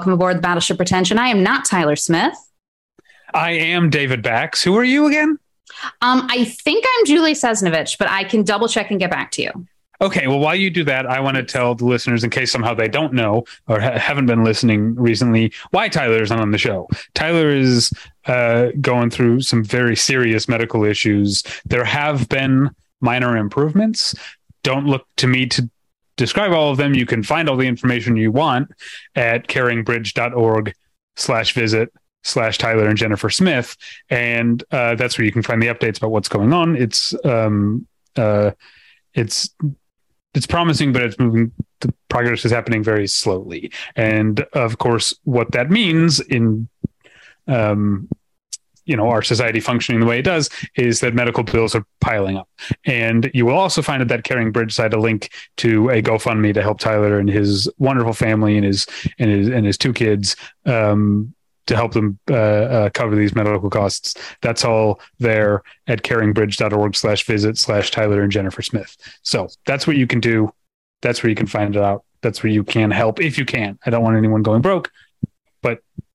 welcome aboard the Battleship Pretension. I am not Tyler Smith. I am David Bax. Who are you again? Um, I think I'm Julie Sesnovich, but I can double check and get back to you. Okay, well, while you do that, I want to tell the listeners, in case somehow they don't know or ha- haven't been listening recently, why Tyler is not on the show. Tyler is uh, going through some very serious medical issues. There have been minor improvements. Don't look to me to describe all of them. You can find all the information you want at caringbridge.org slash visit slash Tyler and Jennifer Smith. And uh, that's where you can find the updates about what's going on. It's, um, uh, it's it's promising, but it's moving. The progress is happening very slowly, and of course, what that means in, um, you know, our society functioning the way it does is that medical bills are piling up. And you will also find at that Caring Bridge site a link to a GoFundMe to help Tyler and his wonderful family and his and his and his two kids. Um, to help them uh, uh, cover these medical costs. That's all there at caringbridge.org slash visit slash Tyler and Jennifer Smith. So that's what you can do. That's where you can find it out. That's where you can help if you can. I don't want anyone going broke,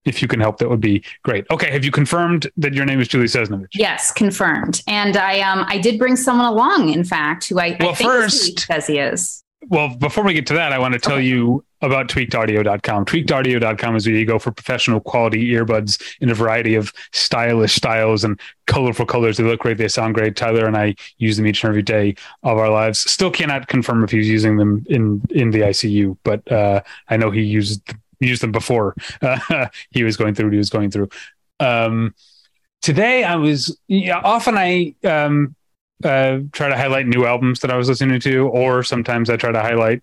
if you can help, that would be great. Okay, have you confirmed that your name is Julie Sesnovich? Yes, confirmed. And I um I did bring someone along, in fact, who I, well, I think first, says he is. Well, before we get to that, I want to tell okay. you about tweakedaudio.com. Tweakedaudio.com is where you go for professional quality earbuds in a variety of stylish styles and colorful colors. They look great. They sound great. Tyler and I use them each and every day of our lives. Still cannot confirm if he's using them in, in the ICU, but uh, I know he used, used them before uh, he was going through what he was going through. Um, today I was, yeah, often I, um, uh, try to highlight new albums that I was listening to, or sometimes I try to highlight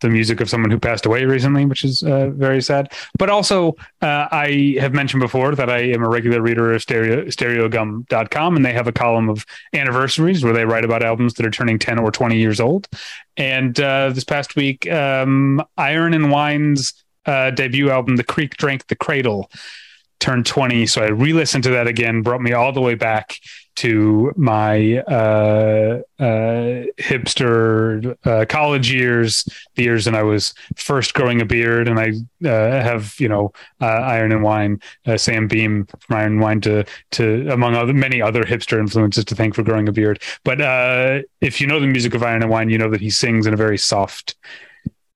the music of someone who passed away recently, which is uh, very sad. But also, uh, I have mentioned before that I am a regular reader of stereo, stereogum.com, and they have a column of anniversaries where they write about albums that are turning 10 or 20 years old. And uh, this past week, um, Iron and Wine's uh, debut album, The Creek Drank the Cradle, turned 20. So I re listened to that again, brought me all the way back to my uh, uh, hipster uh, college years, the years when I was first growing a beard, and I uh, have you know uh, Iron and Wine, Sam Beam from Iron and Wine to to among other many other hipster influences to thank for growing a beard. But if you know the music of Iron and Wine, you know that he sings in a very soft,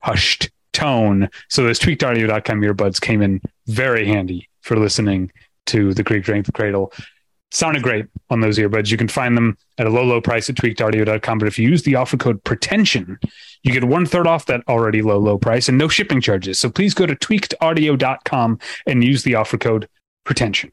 hushed tone. So those tweakedaudio.com earbuds came in very handy for listening to the Creek Drank the Cradle sounded great on those earbuds. You can find them at a low, low price at tweakedaudio.com. But if you use the offer code pretension, you get one third off that already low, low price and no shipping charges. So please go to tweakedaudio.com and use the offer code pretension.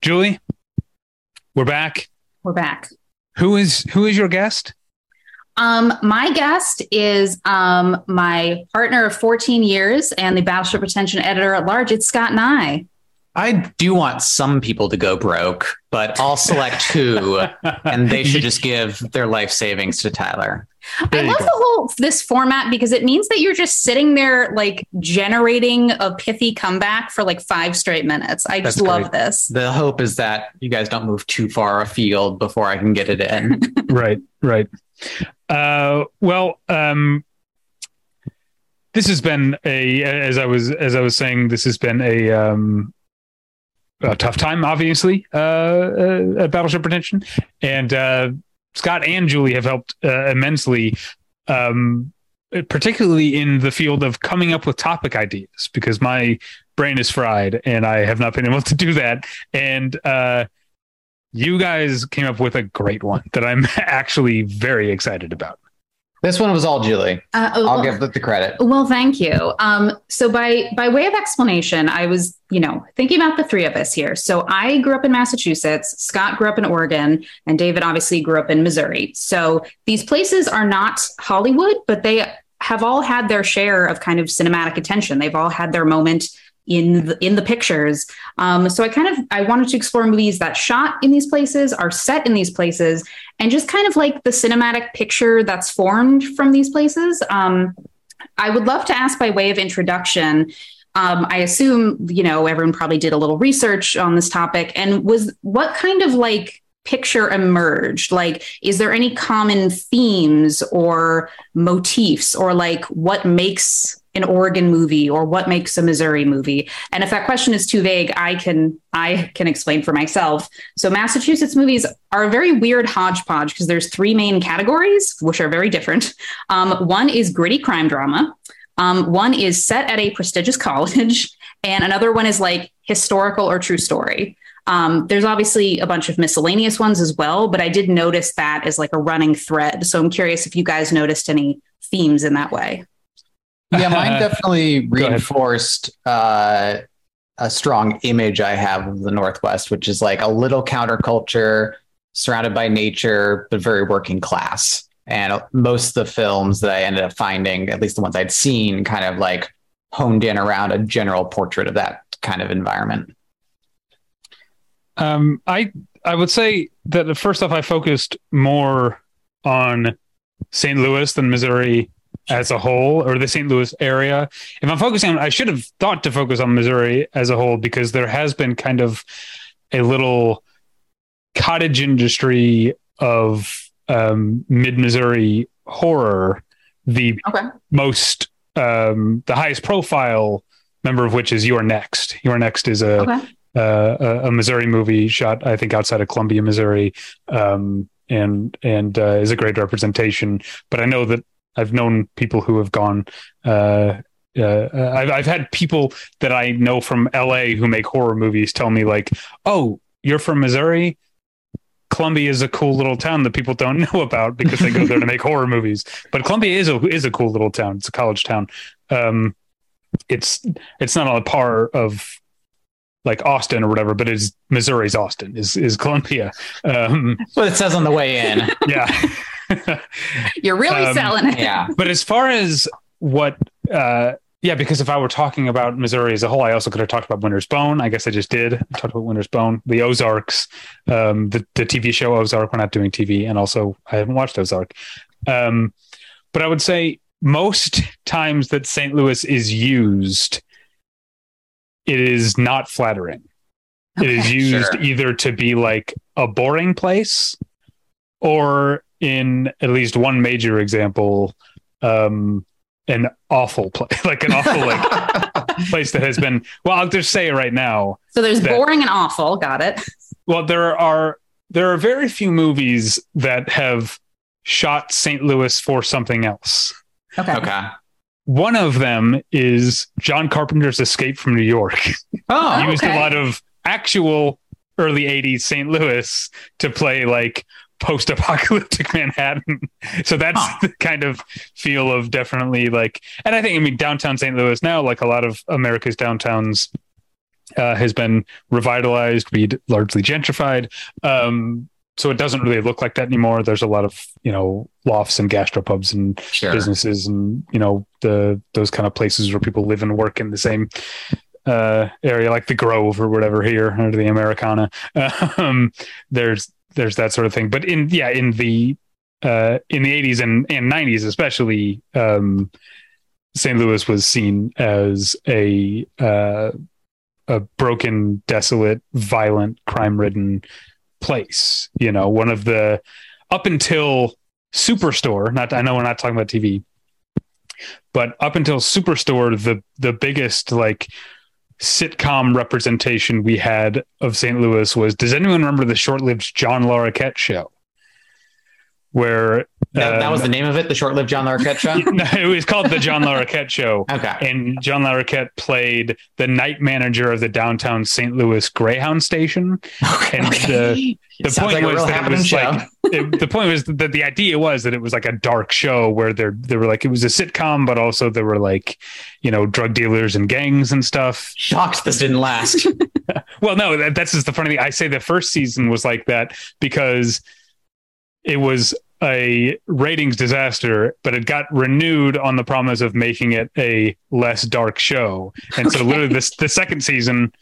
Julie, we're back. We're back. Who is who is your guest? Um, my guest is um, my partner of 14 years and the Battleship Pretension editor at large. It's Scott Nye. I do want some people to go broke, but I'll select who, and they should just give their life savings to Tyler. There I love go. the whole this format because it means that you're just sitting there like generating a pithy comeback for like five straight minutes. I just love this. The hope is that you guys don't move too far afield before I can get it in. right, right. Uh, well, um, this has been a as I was as I was saying, this has been a um, a tough time, obviously, uh, uh, at Battleship Pretension, and uh, Scott and Julie have helped uh, immensely, um, particularly in the field of coming up with topic ideas, because my brain is fried and I have not been able to do that. And uh, you guys came up with a great one that I'm actually very excited about. This one was all Julie. Uh, well, I'll give the credit. Well, thank you. Um, so by by way of explanation, I was, you know, thinking about the three of us here. So I grew up in Massachusetts, Scott grew up in Oregon, and David obviously grew up in Missouri. So these places are not Hollywood, but they have all had their share of kind of cinematic attention. They've all had their moment in the, in the pictures. Um, so I kind of I wanted to explore movies that shot in these places, are set in these places, and just kind of like the cinematic picture that's formed from these places. Um, I would love to ask by way of introduction. Um, I assume you know everyone probably did a little research on this topic, and was what kind of like picture emerged? Like, is there any common themes or motifs, or like what makes an Oregon movie or what makes a Missouri movie? And if that question is too vague, I can I can explain for myself. So Massachusetts movies are a very weird hodgepodge because there's three main categories, which are very different. Um, one is gritty crime drama. Um, one is set at a prestigious college, and another one is like historical or true story. Um, there's obviously a bunch of miscellaneous ones as well, but I did notice that as like a running thread. So I'm curious if you guys noticed any themes in that way. Yeah, mine definitely reinforced uh, a strong image I have of the Northwest, which is like a little counterculture, surrounded by nature, but very working class. And most of the films that I ended up finding, at least the ones I'd seen, kind of like honed in around a general portrait of that kind of environment. Um, I I would say that first off, I focused more on St. Louis than Missouri as a whole, or the St. Louis area. If I'm focusing, on, I should have thought to focus on Missouri as a whole because there has been kind of a little cottage industry of um, mid Missouri horror. The Okay. most, um, the highest profile member of which is You're Next. You're Next is a Okay. uh, a, a Missouri movie shot, I think, outside of Columbia, Missouri, um, and and uh, is a great representation. But I know that I've known people who have gone. Uh, uh, I've I've had people that I know from L.A. who make horror movies tell me like, "Oh, you're from Missouri." Columbia is a cool little town that people don't know about because they go there to make horror movies. But Columbia is a is a cool little town. It's a college town. Um, it's it's not on the par of like Austin or whatever, but it's Missouri's Austin is is Columbia. Um, what it says on the way in. yeah. You're really Um, selling it. yeah. but as far as what, uh, yeah, because if I were talking about Missouri as a whole, I also could have talked about Winter's Bone. I guess I just did. I talked about Winter's Bone, the Ozarks, um, the the TV show Ozark. We're not doing TV, and also I haven't watched Ozark. Um, but I would say most times that St. Louis is used, it is not flattering. it is used Sure. either to be like a boring place or in at least one major example um an awful place like an awful like place that has been well i'll just say it right now So there's that- boring and awful. Got it. well there are there are very few movies that have shot st louis for something else Okay. Okay. one of them is john carpenter's escape from new york Oh, used okay. a lot of actual early 80s St. Louis to play like post apocalyptic Manhattan. So that's Huh. the kind of feel of definitely like, and I think, I mean, downtown St. Louis now, like a lot of America's downtowns, uh, has been revitalized, be largely gentrified. Um, so it doesn't really look like that anymore. There's a lot of, you know, lofts and gastropubs and sure. businesses and you know the those kind of places where people live and work in the same uh area like the grove or whatever here or the americana um there's there's that sort of thing. But in yeah in the uh in the 80s and and 90s especially um st louis was seen as a uh a broken desolate violent crime ridden place you know one of the up until Superstore, not I know we're not talking about TV, but up until Superstore, the the biggest like sitcom representation we had of St. Louis was does anyone remember the short-lived John Larroquette show? Where That, that was um, the name of it, the short-lived John Larroquette show. no, it was called the John Larroquette show. Okay. And John Larroquette played the night manager of the downtown St. Louis Greyhound station. And the, the point like was that it was show. like it, the point was that the idea was that it was like a dark show where there there were like it was a sitcom, but also there were like you know drug dealers and gangs and stuff. Shocked this didn't last. Well, no, that, that's just the funny thing. I say the first season was like that because it was a ratings disaster, but it got renewed on the promise of making it a less dark show. And so, literally, this the second season,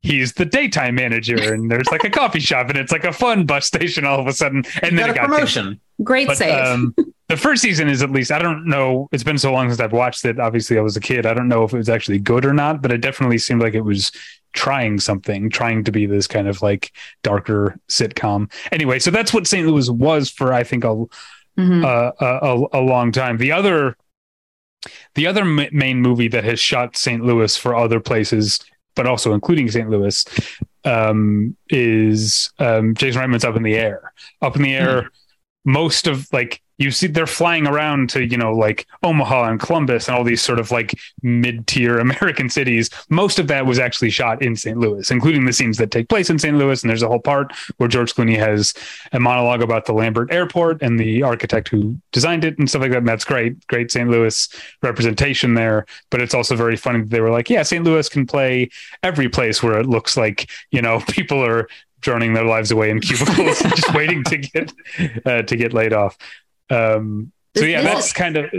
he's the daytime manager, and there's like a coffee shop, and it's like a fun bus station all of a sudden. And then Got it a got promotion. Great but, save. um, the first season is at least I don't know. It's been so long since I've watched it. Obviously, I was a kid. I don't know if it was actually good or not, but it definitely seemed like it was trying something, trying to be this kind of like darker sitcom. Anyway, so that's what St. Louis was for I think a Mhm. uh, a, a, long time. The other the other ma- main movie that has shot St. Louis for other places, but also including St. Louis, um, is um, Jason Reitman's Up in the Air. Up in the Air, most of like you see they're flying around to you know like Omaha and Columbus and all these sort of like mid-tier American cities. Most of that was actually shot in St. Louis, including the scenes that take place in St. Louis. And there's a whole part where George Clooney has a monologue about the Lambert Airport and the architect who designed it and stuff like that. And that's great, great St. Louis representation there. But it's also very funny that they were like, yeah, St. Louis can play every place where it looks like you know people are droning their lives away in cubicles, just waiting to get uh, to get laid off. Um, so yeah, that's kind of.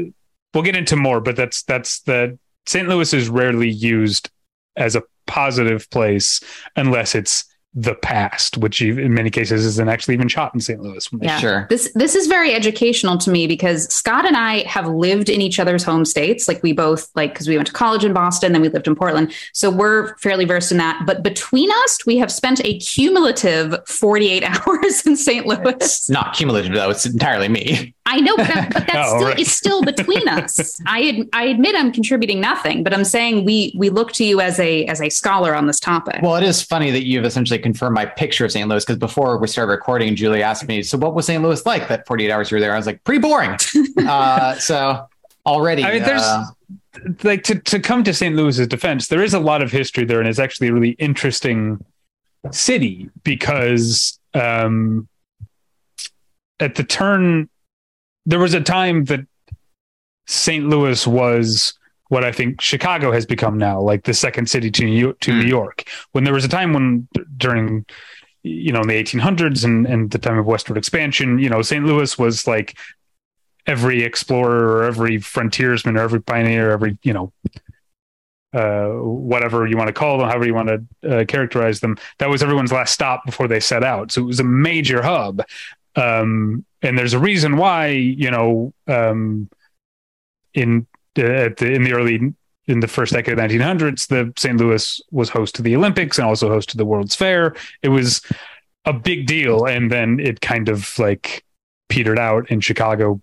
We'll get into more, but that's that's the St. Louis is rarely used as a positive place unless it's the past, which in many cases isn't actually even shot in St. Louis. when they Yeah. Sure. This this is very educational to me because Scott and I have lived in each other's home states. Like we both like because we went to college in Boston, then we lived in Portland. So we're fairly versed in that. But between us, we have spent a cumulative 48 hours in St. Louis. It's not cumulative though. It's entirely me. I know, but, that- but that's Oh, still right. it's still between us. I ad, I admit I'm contributing nothing, but I'm saying we we look to you as a as a scholar on this topic. Well, it is funny that you've essentially confirmed my picture of St. Louis because before we started recording, Julie asked me, "So, what was St. Louis like that 48 hours you were there?" I was like, "Pretty boring." uh, so already, I mean, there's- uh, like to to come to St. Louis's defense, there is a lot of history there, and it's actually a really interesting city because um, at the turn, there was a time that St. Louis was what I think Chicago has become now, like the second city to New, to Hmm. New York. When there was a time when during you know in the 1800s and and the time of westward expansion, you know, St. Louis was like every explorer or every frontiersman or every pioneer, every you know, uh, whatever you want to call them, however you want to uh, characterize them, that was everyone's last stop before they set out. So it was a major hub, um, and there's a reason why you know um, in uh, at the, in the early in the first decade of the 1900s, the St. Louis was host to the Olympics and also host to the World's Fair. It was a big deal, and then it kind of like petered out, and Chicago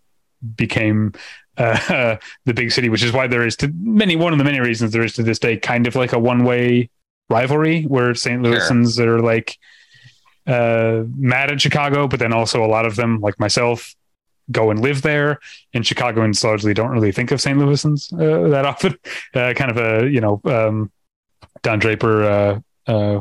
became uh, the big city, which is why there is to many one of the many reasons there is to this day kind of like a one way rivalry where St. Louisans are like uh, mad at Chicago, but then also a lot of them, like myself, go and live there. And Chicagoans largely don't really think of St. Louisans uh, that often. Uh, kind of a you know um, Don Draper. Uh, uh,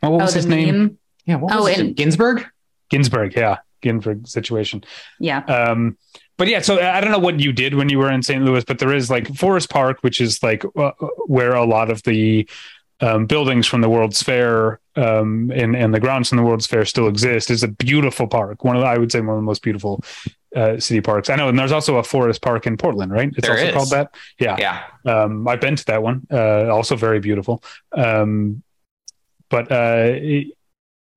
what was oh, his the name? meme? yeah. What Oh, was it? and- Ginsberg. Ginsberg. Yeah, Ginsberg situation. Yeah. Um, but yeah, so I don't know what you did when you were in St. Louis, but there is like Forest Park, which is like uh, where a lot of the um, buildings from the World's Fair um, and and the grounds from the World's Fair still exist. It's a beautiful park. One of the, I would say one of the most beautiful uh, city parks. I know, and there's also a Forest Park in Portland, right? It's There also is. called that. Yeah. Yeah. Um, I've been to that one. Uh, also very beautiful. Um, but uh, it-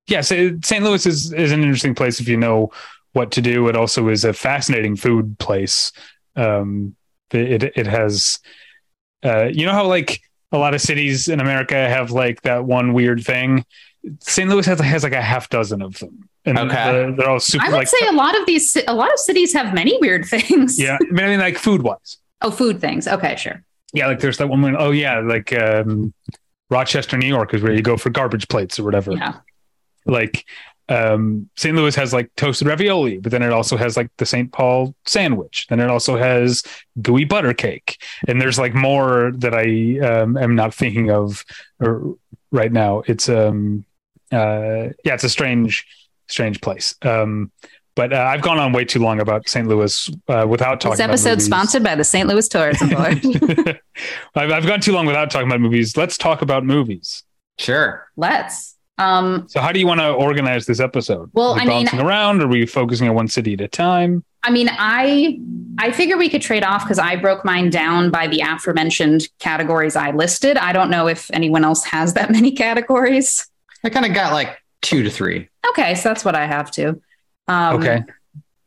it- St. Louis is is an interesting place if you know what to do. It also is a fascinating food place. Um, it it has, uh, you know how like a lot of cities in America have like that one weird thing. St. Louis has has like a half dozen of them, and Okay. they're, they're all super I would like say a lot of these a lot of cities have many weird things. yeah. I mean, I mean like food wise. Oh, food things. Okay, sure. Yeah, like there's that one. Oh yeah, like um, Rochester, New York is where you go for garbage plates or whatever. Yeah. Like um, St. Louis has like toasted ravioli, but then it also has like the St. Paul sandwich. Then it also has gooey butter cake, and there's like more that I um, am not thinking of or, right now. It's um, uh, yeah, it's a strange, strange place. Um, but uh, I've gone on way too long about St. Louis uh, without talking. This episode movies. sponsored by the St. Louis Tourism Board. I've, I've gone too long without talking about movies. Let's talk about movies. Sure. Let's. Um, so how do you want to organize this episode? Well, Are we I mean- bouncing around. Are we focusing on one city at a time? I mean, I I figure we could trade off because I broke mine down by the aforementioned categories I listed. I don't know if anyone else has that many categories. I kind of got like two to three. Okay, so that's what I have to. Um, Okay, let's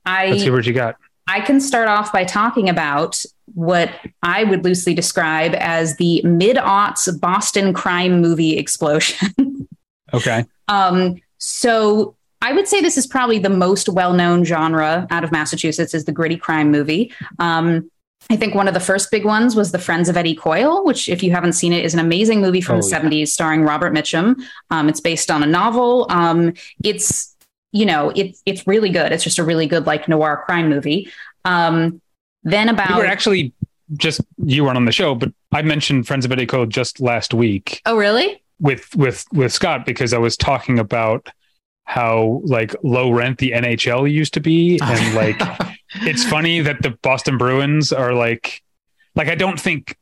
I see what you got. I can start off by talking about what I would loosely describe as the mid aughts Boston crime movie explosion. Okay, Um, so I would say this is probably the most well-known genre out of Massachusetts is the gritty crime movie. Um, I think one of the first big ones was The Friends of Eddie Coyle, which, if you haven't seen it, is an amazing movie from Oh, the yeah. 70s starring Robert Mitchum. Um, it's based on a novel. Um, it's, you know, it's it's really good. It's just a really good, like, noir crime movie. Um, then we about. were actually just you weren't on the show, but I mentioned Friends of Eddie Coyle just last week oh, really? With with with Scott because I was talking about how like low rent the NHL used to be, and like it's funny that the Boston Bruins are like, like I don't think.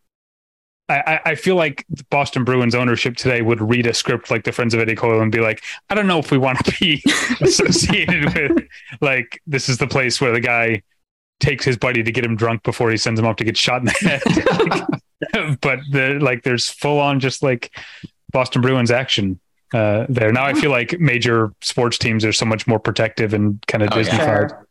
I, I- feel like the Boston Bruins ownership today would read a script like the Friends of Eddie Coyle and be like, I don't know if we want to be associated with like this is the place where the guy takes his buddy to get him drunk before he sends him off to get shot in the head. but the like there's full on just like Boston Bruins action uh, there. Now I feel like major sports teams are so much more protective and kind of Oh, yeah. Disney-fied. Sure.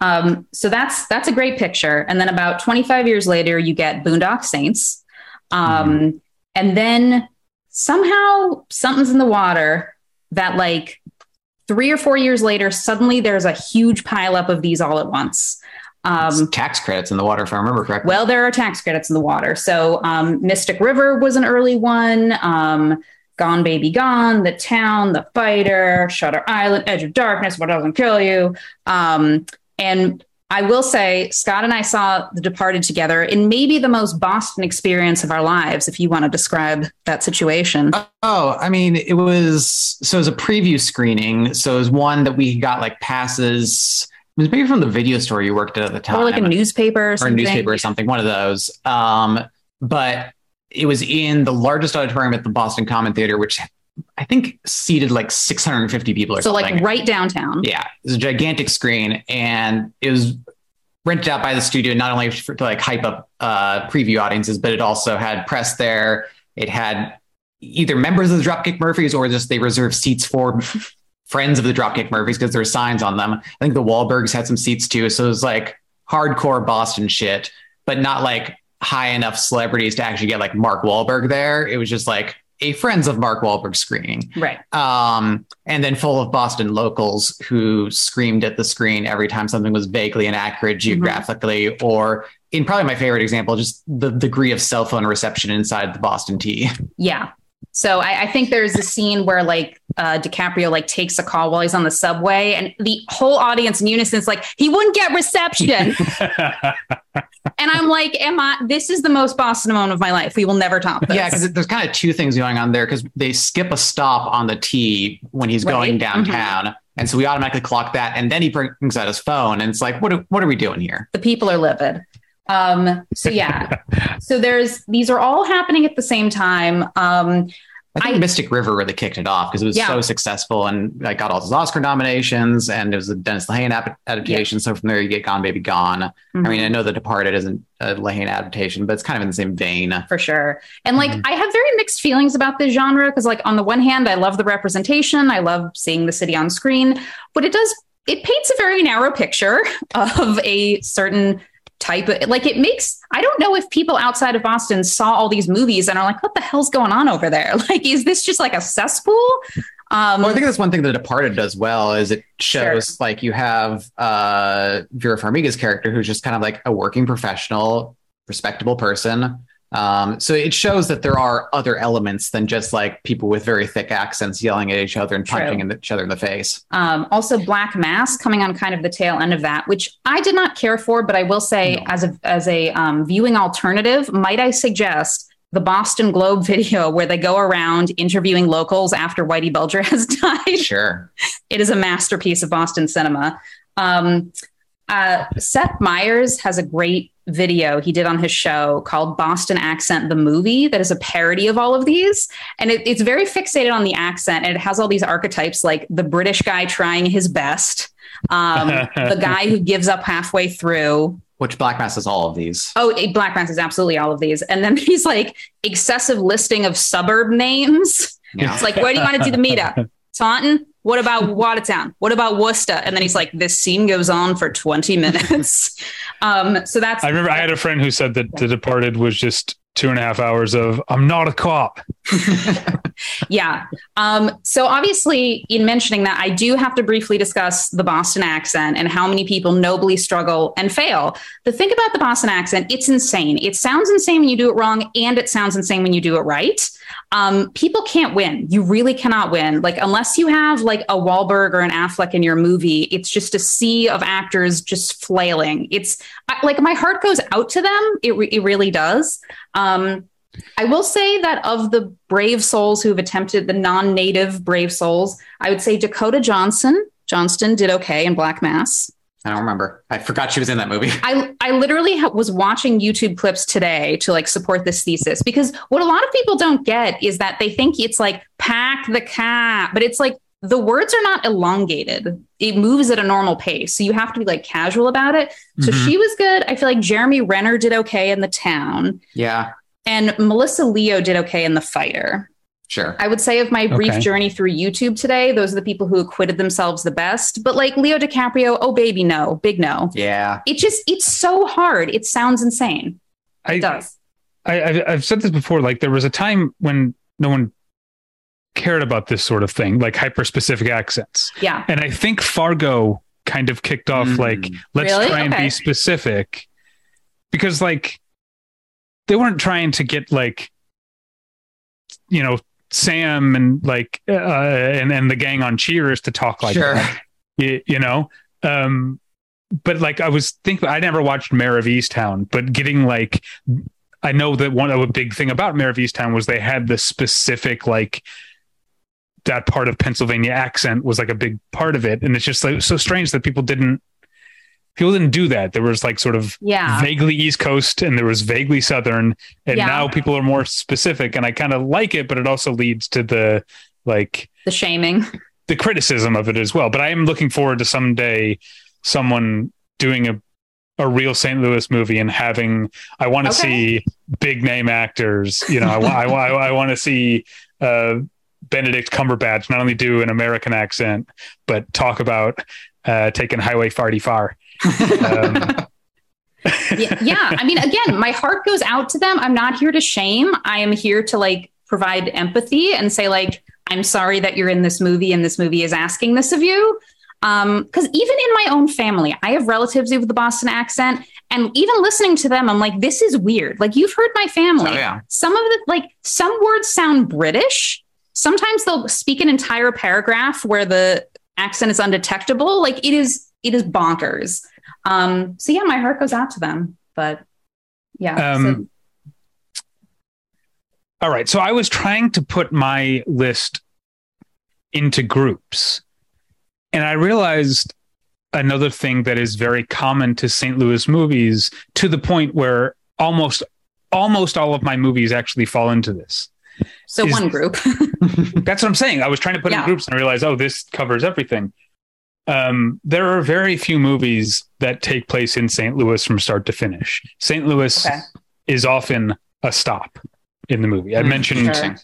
Um, so that's that's a great picture. And then about 25 years later, you get Boondock Saints. Um, And then somehow something's in the water that like three or four years later, suddenly there's a huge pileup of these all at once. Um, tax credits in the water, if I remember correctly. well, there are tax credits in the water. So um, Mystic River was an early one. Um, Gone Baby Gone, The Town, The Fighter, Shutter Island, Edge of Darkness, What Doesn't Kill You. Um, and I will say, Scott and I saw The Departed together in maybe the most Boston experience of our lives, if you want to describe that situation. Oh, I mean, it was so it was a preview screening. So it was one that we got like passes. It was maybe from the video store you worked at at the time, or like a newspaper or or a newspaper or something, one of those. Um, but it was in the largest auditorium at the Boston Common Theater, which I think seated like 650 people or So, something. like right downtown. Yeah, it was a gigantic screen, and it was rented out by the studio not only for, to like hype up uh, preview audiences, but it also had press there. It had either members of the Dropkick Murphys or just they reserved seats for friends of the Dropkick Murphys because there were signs on them. I think the Wahlbergs had some seats too, so it was like hardcore Boston shit, but not like high enough celebrities to actually get like Mark Wahlberg there. It was just like a Friends of Mark Wahlberg screening Right. um, and then full of Boston locals who screamed at the screen every time something was vaguely inaccurate geographically, or in probably my favorite example, just the degree of cell phone reception inside the Boston T. Yeah. So I, I think there's a scene where like uh, DiCaprio like takes a call while he's on the subway, and the whole audience in unison is like, he wouldn't get reception. and I'm like, am I? This is the most Boston moment of my life. We will never top this. Yeah, because there's kind of two things going on there because they skip a stop on the T when he's Right. going downtown. And so we automatically clock that. And then he brings out his phone and it's like, what are, what are we doing here? the people are livid. Um, so yeah. so there's these are all happening at the same time. Um, I think I- Mystic River really kicked it off because it was Yeah. so successful and like got all those Oscar nominations and it was a Dennis Lehane ap- adaptation. So from there you get Gone Baby Gone. I Mm-hmm. mean, I know The Departed isn't a Lehane adaptation, but it's kind of in the same vein. for sure. And like Mhm. I have very mixed feelings about this genre because like on the one hand, I love the representation, I love seeing the city on screen, but it does it paints a very narrow picture of a certain type of like it makes I don't know if people outside of Boston saw all these movies and are like, what the hell's going on over there? Like, is this just like a cesspool? Um Well, I think that's one thing The Departed does well is it shows like you have uh, Vera Farmiga's character who's just kind of like a working professional, respectable person. Um, so it shows that there are other elements than just like people with very thick accents yelling at each other and punching in each other in the face. Um, also, Black Mass coming on kind of the tail end of that, which I did not care for, but I will say, No. as a as a um, viewing alternative, might I suggest the Boston Globe video where they go around interviewing locals after Whitey Bulger has died. Sure. It is a masterpiece of Boston cinema. Um, uh, Seth Meyers has a great video he did on his show called Boston Accent the Movie that is a parody of all of these. And it, it's very fixated on the accent and it has all these archetypes like the British guy trying his best, um, the guy who gives up halfway through. Which Black Mass is all of these. Oh, Black Mass is absolutely all of these. And then he's like excessive listing of suburb names. Yeah. It's like, where do you want to do the meetup? Taunton? What about Watertown? What about Worcester? And then he's like, this scene goes on for 20 minutes. um, so that's. I remember I had a friend who said that The Departed was just two and a half hours of I'm not a cop. yeah. Um, so obviously, in mentioning that, I do have to briefly discuss the Boston accent and how many people nobly struggle and fail. The thing about the Boston accent, it's insane. It sounds insane when you do it wrong, and it sounds insane when you do it right. Um, people can't win. You really cannot win. Like unless you have like a Wahlberg or an Affleck in your movie, it's just a sea of actors just flailing. It's like my heart goes out to them. It, re- it really does. Um, I will say that of the brave souls who've attempted the non-native brave souls, I would say Dakota Johnson Johnston did okay in Black Mass. I don't remember. I forgot she was in that movie. I I literally ha- was watching YouTube clips today to like support this thesis because what a lot of people don't get is that they think it's like pack the cat, but it's like the words are not elongated. It moves at a normal pace. So you have to be like casual about it. So mm-hmm. she was good. I feel like Jeremy Renner did okay in The Town. Yeah. And Melissa Leo did okay in The Fighter. Sure. I would say of my brief okay. journey through YouTube today, those are the people who acquitted themselves the best. But like Leo DiCaprio, oh baby, no, big no. Yeah. It just it's so hard. It sounds insane. It I, does. I, I've said this before. Like there was a time when no one cared about this sort of thing, like hyper specific accents. Yeah. And I think Fargo kind of kicked off mm. like, let's really? try and okay. be specific. Because like they weren't trying to get like you know Sam and like uh, and and the gang on Cheers to talk like sure. that, you, you know. Um, but like I was thinking, I never watched Mare of Easttown, but getting like I know that one of a big thing about Mare of Easttown was they had the specific like that part of Pennsylvania accent was like a big part of it, and it's just like so strange that people didn't people didn't do that. There was like sort of yeah. vaguely East Coast and there was vaguely Southern. And yeah. now people are more specific. And I kind of like it, but it also leads to the like the shaming, the criticism of it as well. But I am looking forward to someday someone doing a a real St. Louis movie and having I want to okay. see big name actors. You know, I, I, I, I want to see uh, Benedict Cumberbatch not only do an American accent but talk about uh, taking Highway 45 um, yeah, yeah. I mean, again, my heart goes out to them. I'm not here to shame. I am here to like provide empathy and say, like, I'm sorry that you're in this movie and this movie is asking this of you. Um, because even in my own family, I have relatives with the Boston accent, and even listening to them, I'm like, this is weird. Like you've heard my family. Oh, yeah. Some of the like some words sound British. Sometimes they'll speak an entire paragraph where the accent is undetectable. Like it is it is bonkers. Um, so yeah, my heart goes out to them. But yeah. Um, so. All right. So I was trying to put my list into groups, and I realized another thing that is very common to St. Louis movies to the point where almost almost all of my movies actually fall into this. So is, one group. that's what I'm saying. I was trying to put yeah. in groups and I realized, oh, this covers everything um, there are very few movies that take place in St. Louis from start to finish. St. Louis okay. is often a stop in the movie. I mm, mentioned sure.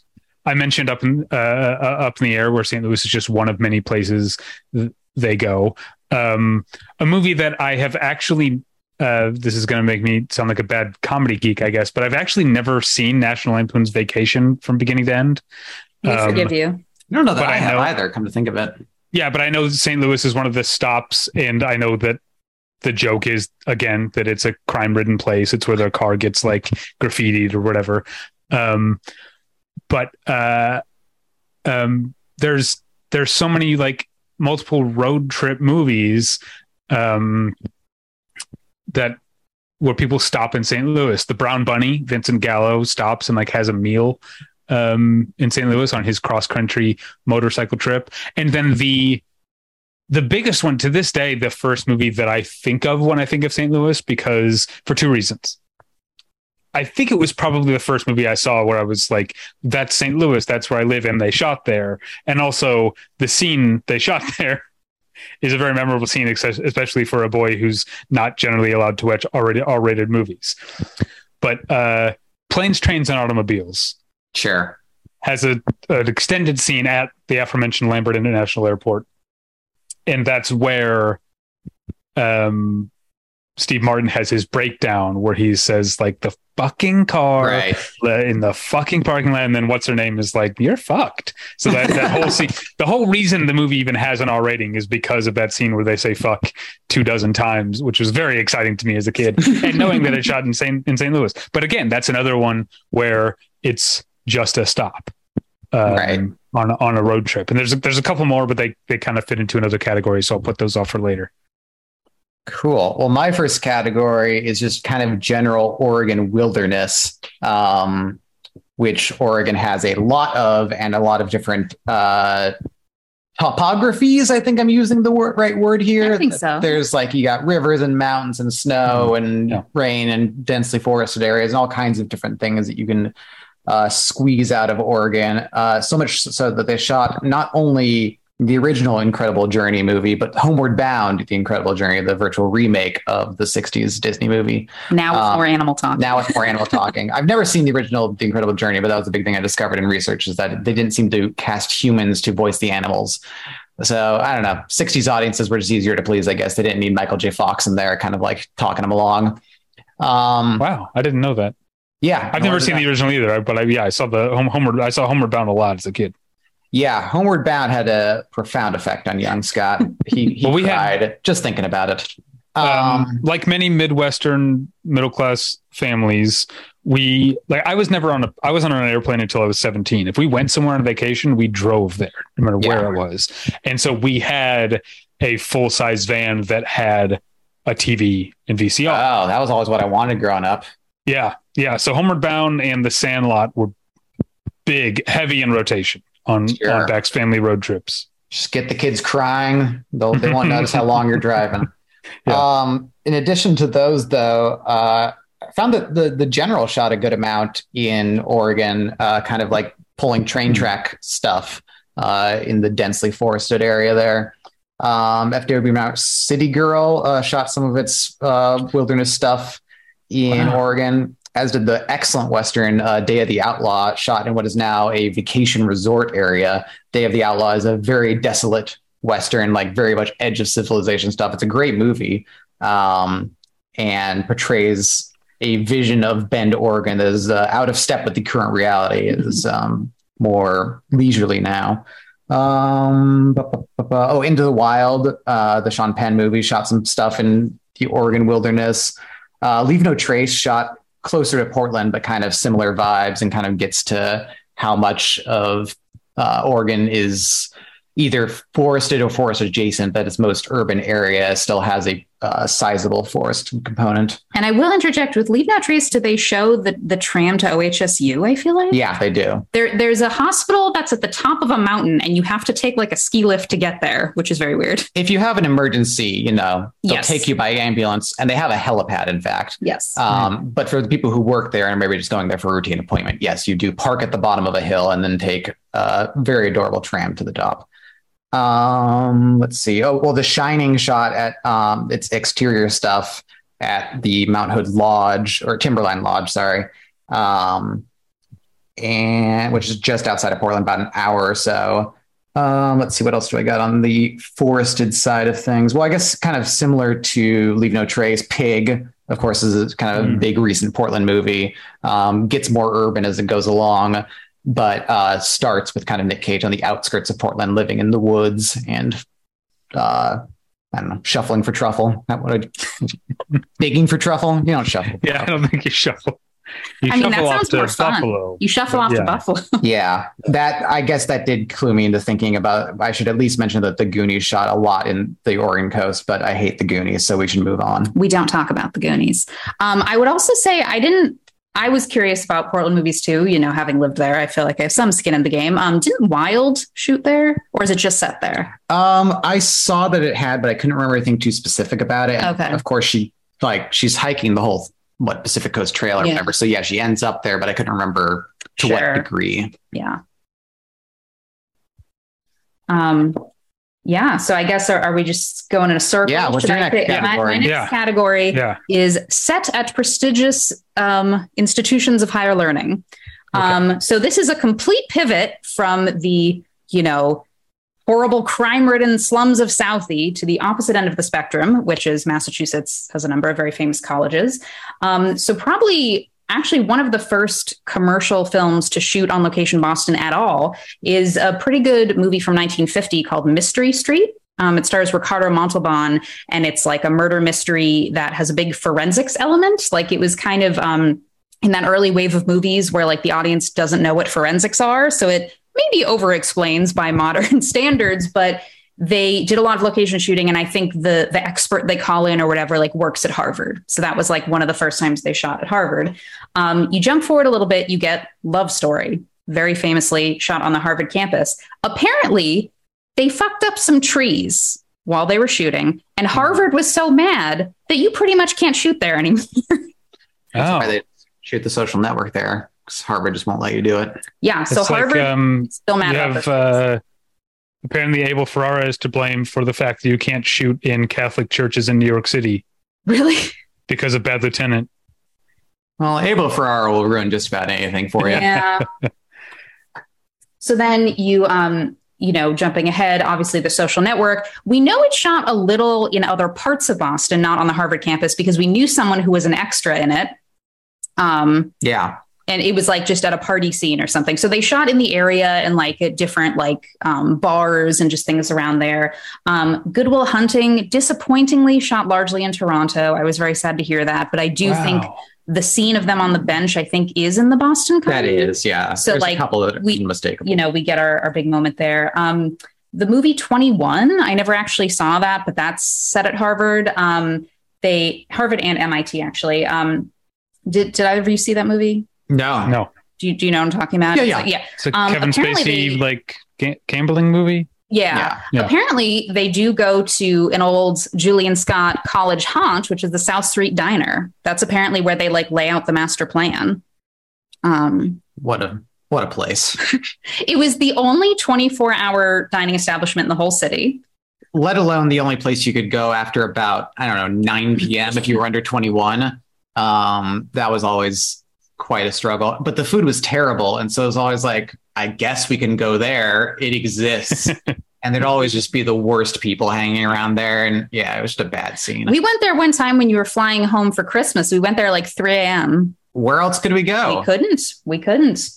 I mentioned up in uh, uh, up in the air where St. Louis is just one of many places th- they go. Um, a movie that I have actually uh, this is going to make me sound like a bad comedy geek, I guess, but I've actually never seen National Lampoon's Vacation from beginning to end. We um, forgive you. I don't know that I, I have know, either. Come to think of it, yeah, but I know St. Louis is one of the stops, and I know that the joke is again that it's a crime-ridden place. It's where their car gets like graffitied or whatever. Um, but uh, um, there's there's so many like multiple road trip movies um, that where people stop in St. Louis. The Brown Bunny, Vincent Gallo stops and like has a meal um, in St. Louis on his cross country motorcycle trip, and then the the biggest one to this day, the first movie that I think of when I think of St. Louis, because for two reasons. I think it was probably the first movie I saw where I was like, that's St. Louis, that's where I live, and they shot there. And also the scene they shot there is a very memorable scene, especially for a boy who's not generally allowed to watch already R-rated movies. But uh, Planes, Trains, and Automobiles. Sure. Has a, an extended scene at the aforementioned Lambert International Airport. And that's where um, Steve Martin has his breakdown where he says like the fucking car right. in the fucking parking lot, and then what's her name is like you're fucked. So that that whole scene, the whole reason the movie even has an R rating is because of that scene where they say fuck two dozen times, which was very exciting to me as a kid, and knowing that it shot in St. in St. Louis. But again, that's another one where it's just a stop. Um, right on on a road trip, and there's there's a couple more, but they they kind of fit into another category, so I'll put those off for later. Cool. Well, my first category is just kind of general Oregon wilderness, um, which Oregon has a lot of and a lot of different uh, topographies. I think I'm using the word, right word here. I think so. There's like you got rivers and mountains and snow mm-hmm. and yeah. rain and densely forested areas and all kinds of different things that you can uh, squeeze out of Oregon. Uh, so much so that they shot not only the original Incredible Journey movie, but Homeward Bound, the Incredible Journey, the virtual remake of the 60s Disney movie. Now with um, more animal talking. Now with more animal talking. I've never seen the original The Incredible Journey, but that was a big thing I discovered in research is that they didn't seem to cast humans to voice the animals. So I don't know. 60s audiences were just easier to please, I guess. They didn't need Michael J. Fox in there, kind of like talking them along. Um, wow, I didn't know that. Yeah, I've never seen the original either, but I, yeah, I saw the home, Homeward. I saw Homeward Bound a lot as a kid. Yeah, Homeward Bound had a profound effect on young Scott. He, he well, we cried had, just thinking about it. Um, um, like many Midwestern middle class families, we like I was never on a I wasn't on an airplane until I was 17. If we went somewhere on vacation, we drove there, no matter yeah. where it was. And so we had a full size van that had a TV and VCR. Oh, that was always what I wanted growing up. Yeah. Yeah. So Homeward Bound and The Sandlot were big, heavy in rotation on, sure. on Bax family road trips. Just get the kids crying. They'll, they won't notice how long you're driving. Yeah. Um, in addition to those, though, uh, I found that the the general shot a good amount in Oregon, uh, kind of like pulling train mm-hmm. track stuff uh, in the densely forested area there. Um, F.W. Murnau City Girl uh, shot some of its uh, wilderness stuff in wow. Oregon as did the excellent Western uh, Day of the Outlaw, shot in what is now a vacation resort area. Day of the Outlaw is a very desolate Western, like very much edge of civilization stuff. It's a great movie um, and portrays a vision of Bend, Oregon that is uh, out of step with the current reality. It is um, more leisurely now. Um, oh, Into the Wild, uh, the Sean Penn movie, shot some stuff in the Oregon wilderness. Uh, Leave No Trace shot closer to Portland, but kind of similar vibes and kind of gets to how much of uh, Oregon is either forested or forest adjacent, but its most urban area still has a uh, sizable forest component. And I will interject with Leave No Trace. Do they show the the tram to OHSU? I feel like yeah, they do. There, there's a hospital that's at the top of a mountain, and you have to take like a ski lift to get there, which is very weird. If you have an emergency, you know they'll yes. take you by ambulance, and they have a helipad. In fact, yes. Um, But for the people who work there and maybe just going there for a routine appointment, yes, you do park at the bottom of a hill and then take a very adorable tram to the top. Um, let's see. Oh, well, the shining shot at um, its exterior stuff at the Mount Hood Lodge or Timberline Lodge, sorry. Um, and which is just outside of Portland, about an hour or so. Um, let's see what else do I got on the forested side of things. Well, I guess kind of similar to Leave No Trace. Pig, of course, is a kind of mm. big recent Portland movie. Um, gets more urban as it goes along but uh, starts with kind of Nick Cage on the outskirts of Portland, living in the woods and uh, I don't know, shuffling for truffle. Not what I digging for truffle. You don't shuffle. Yeah, I don't think you shuffle. You I mean, that sounds more fun. Buffalo. You shuffle off yeah. to Buffalo. yeah, that I guess that did clue me into thinking about. I should at least mention that the Goonies shot a lot in the Oregon coast, but I hate the Goonies, so we should move on. We don't talk about the Goonies. Um, I would also say I didn't I was curious about Portland movies too. You know, having lived there, I feel like I have some skin in the game. Um, didn't Wild shoot there, or is it just set there? Um, I saw that it had, but I couldn't remember anything too specific about it. Okay. And of course, she like she's hiking the whole what Pacific Coast Trail or Yeah. whatever. So yeah, she ends up there, but I couldn't remember to Sure. what degree. Yeah. Um, yeah. So I guess are, are we just going in a circle? Yeah, what's Should your I next pick- my- My, category? next Yeah. category Yeah. is set at prestigious um, institutions of higher learning. Um, so this is a complete pivot from the, you know, horrible crime-ridden slums of Southie to the opposite end of the spectrum, which is Massachusetts has a number of very famous colleges. Um, so probably actually one of the first commercial films to shoot on location Boston at all is a pretty good movie from 1950 called Mystery Street. Um, it stars Ricardo Montalban, and it's like a murder mystery that has a big forensics element. Like it was kind of um, in that early wave of movies where like the audience doesn't know what forensics are, so it maybe over explains by modern standards, but they did a lot of location shooting and i think the the expert they call in or whatever like works at harvard. So that was like one of the first times they shot at harvard. Um, you jump forward a little bit you get love story very famously shot on the harvard campus. Apparently they fucked up some trees while they were shooting and harvard was so mad that you pretty much can't shoot there anymore. That's Oh. why they shoot the social network there because Harvard just won't let you do it. yeah so it's harvard like um, still mad you about have uh, apparently Abel Ferrara is to blame for the fact that you can't shoot in Catholic churches in New York City really because of Bad Lieutenant. Well, Abel Ferrara will ruin just about anything for you. Yeah. so then you um you know jumping ahead obviously the social network we know it shot a little in other parts of boston not on the harvard campus because we knew someone who was an extra in it um Yeah. And it was like just at a party scene or something so they shot in the area and like at different like um, bars and just things around there um, goodwill hunting disappointingly shot largely in toronto i was very sad to hear that but i do think the scene of them on the bench i think is in the boston That Common. is, yeah. So, There's like, a couple that are we- unmistakable. you know, we get our, our big moment there. Um, the movie 21, I never actually saw that, but that's set at Harvard. Um, they Harvard and MIT actually. Um, did did either of you see that movie? No, No, Do you, do you know what I'm talking about? Yeah, It's yeah. like- yeah. it's a Um, Kevin Spacey they- like ga- gambling movie. Yeah. Yeah. Yeah. Apparently, they do go to an old Julian Scott college haunt, which is the South Street Diner. That's apparently where they like lay out the master plan. Um, What a what a place. it was the only 24 hour dining establishment in the whole city. Let alone the only place you could go after about I don't know 9 p.m. if you were under 21. Um, that was always quite a struggle. But the food was terrible, and so it was always like, I guess we can go there. It exists. And there'd always just be the worst people hanging around there. And yeah, it was just a bad scene. We went there one time when you were flying home for Christmas. We went there like 3 a.m. Where else could we go? We couldn't. We couldn't.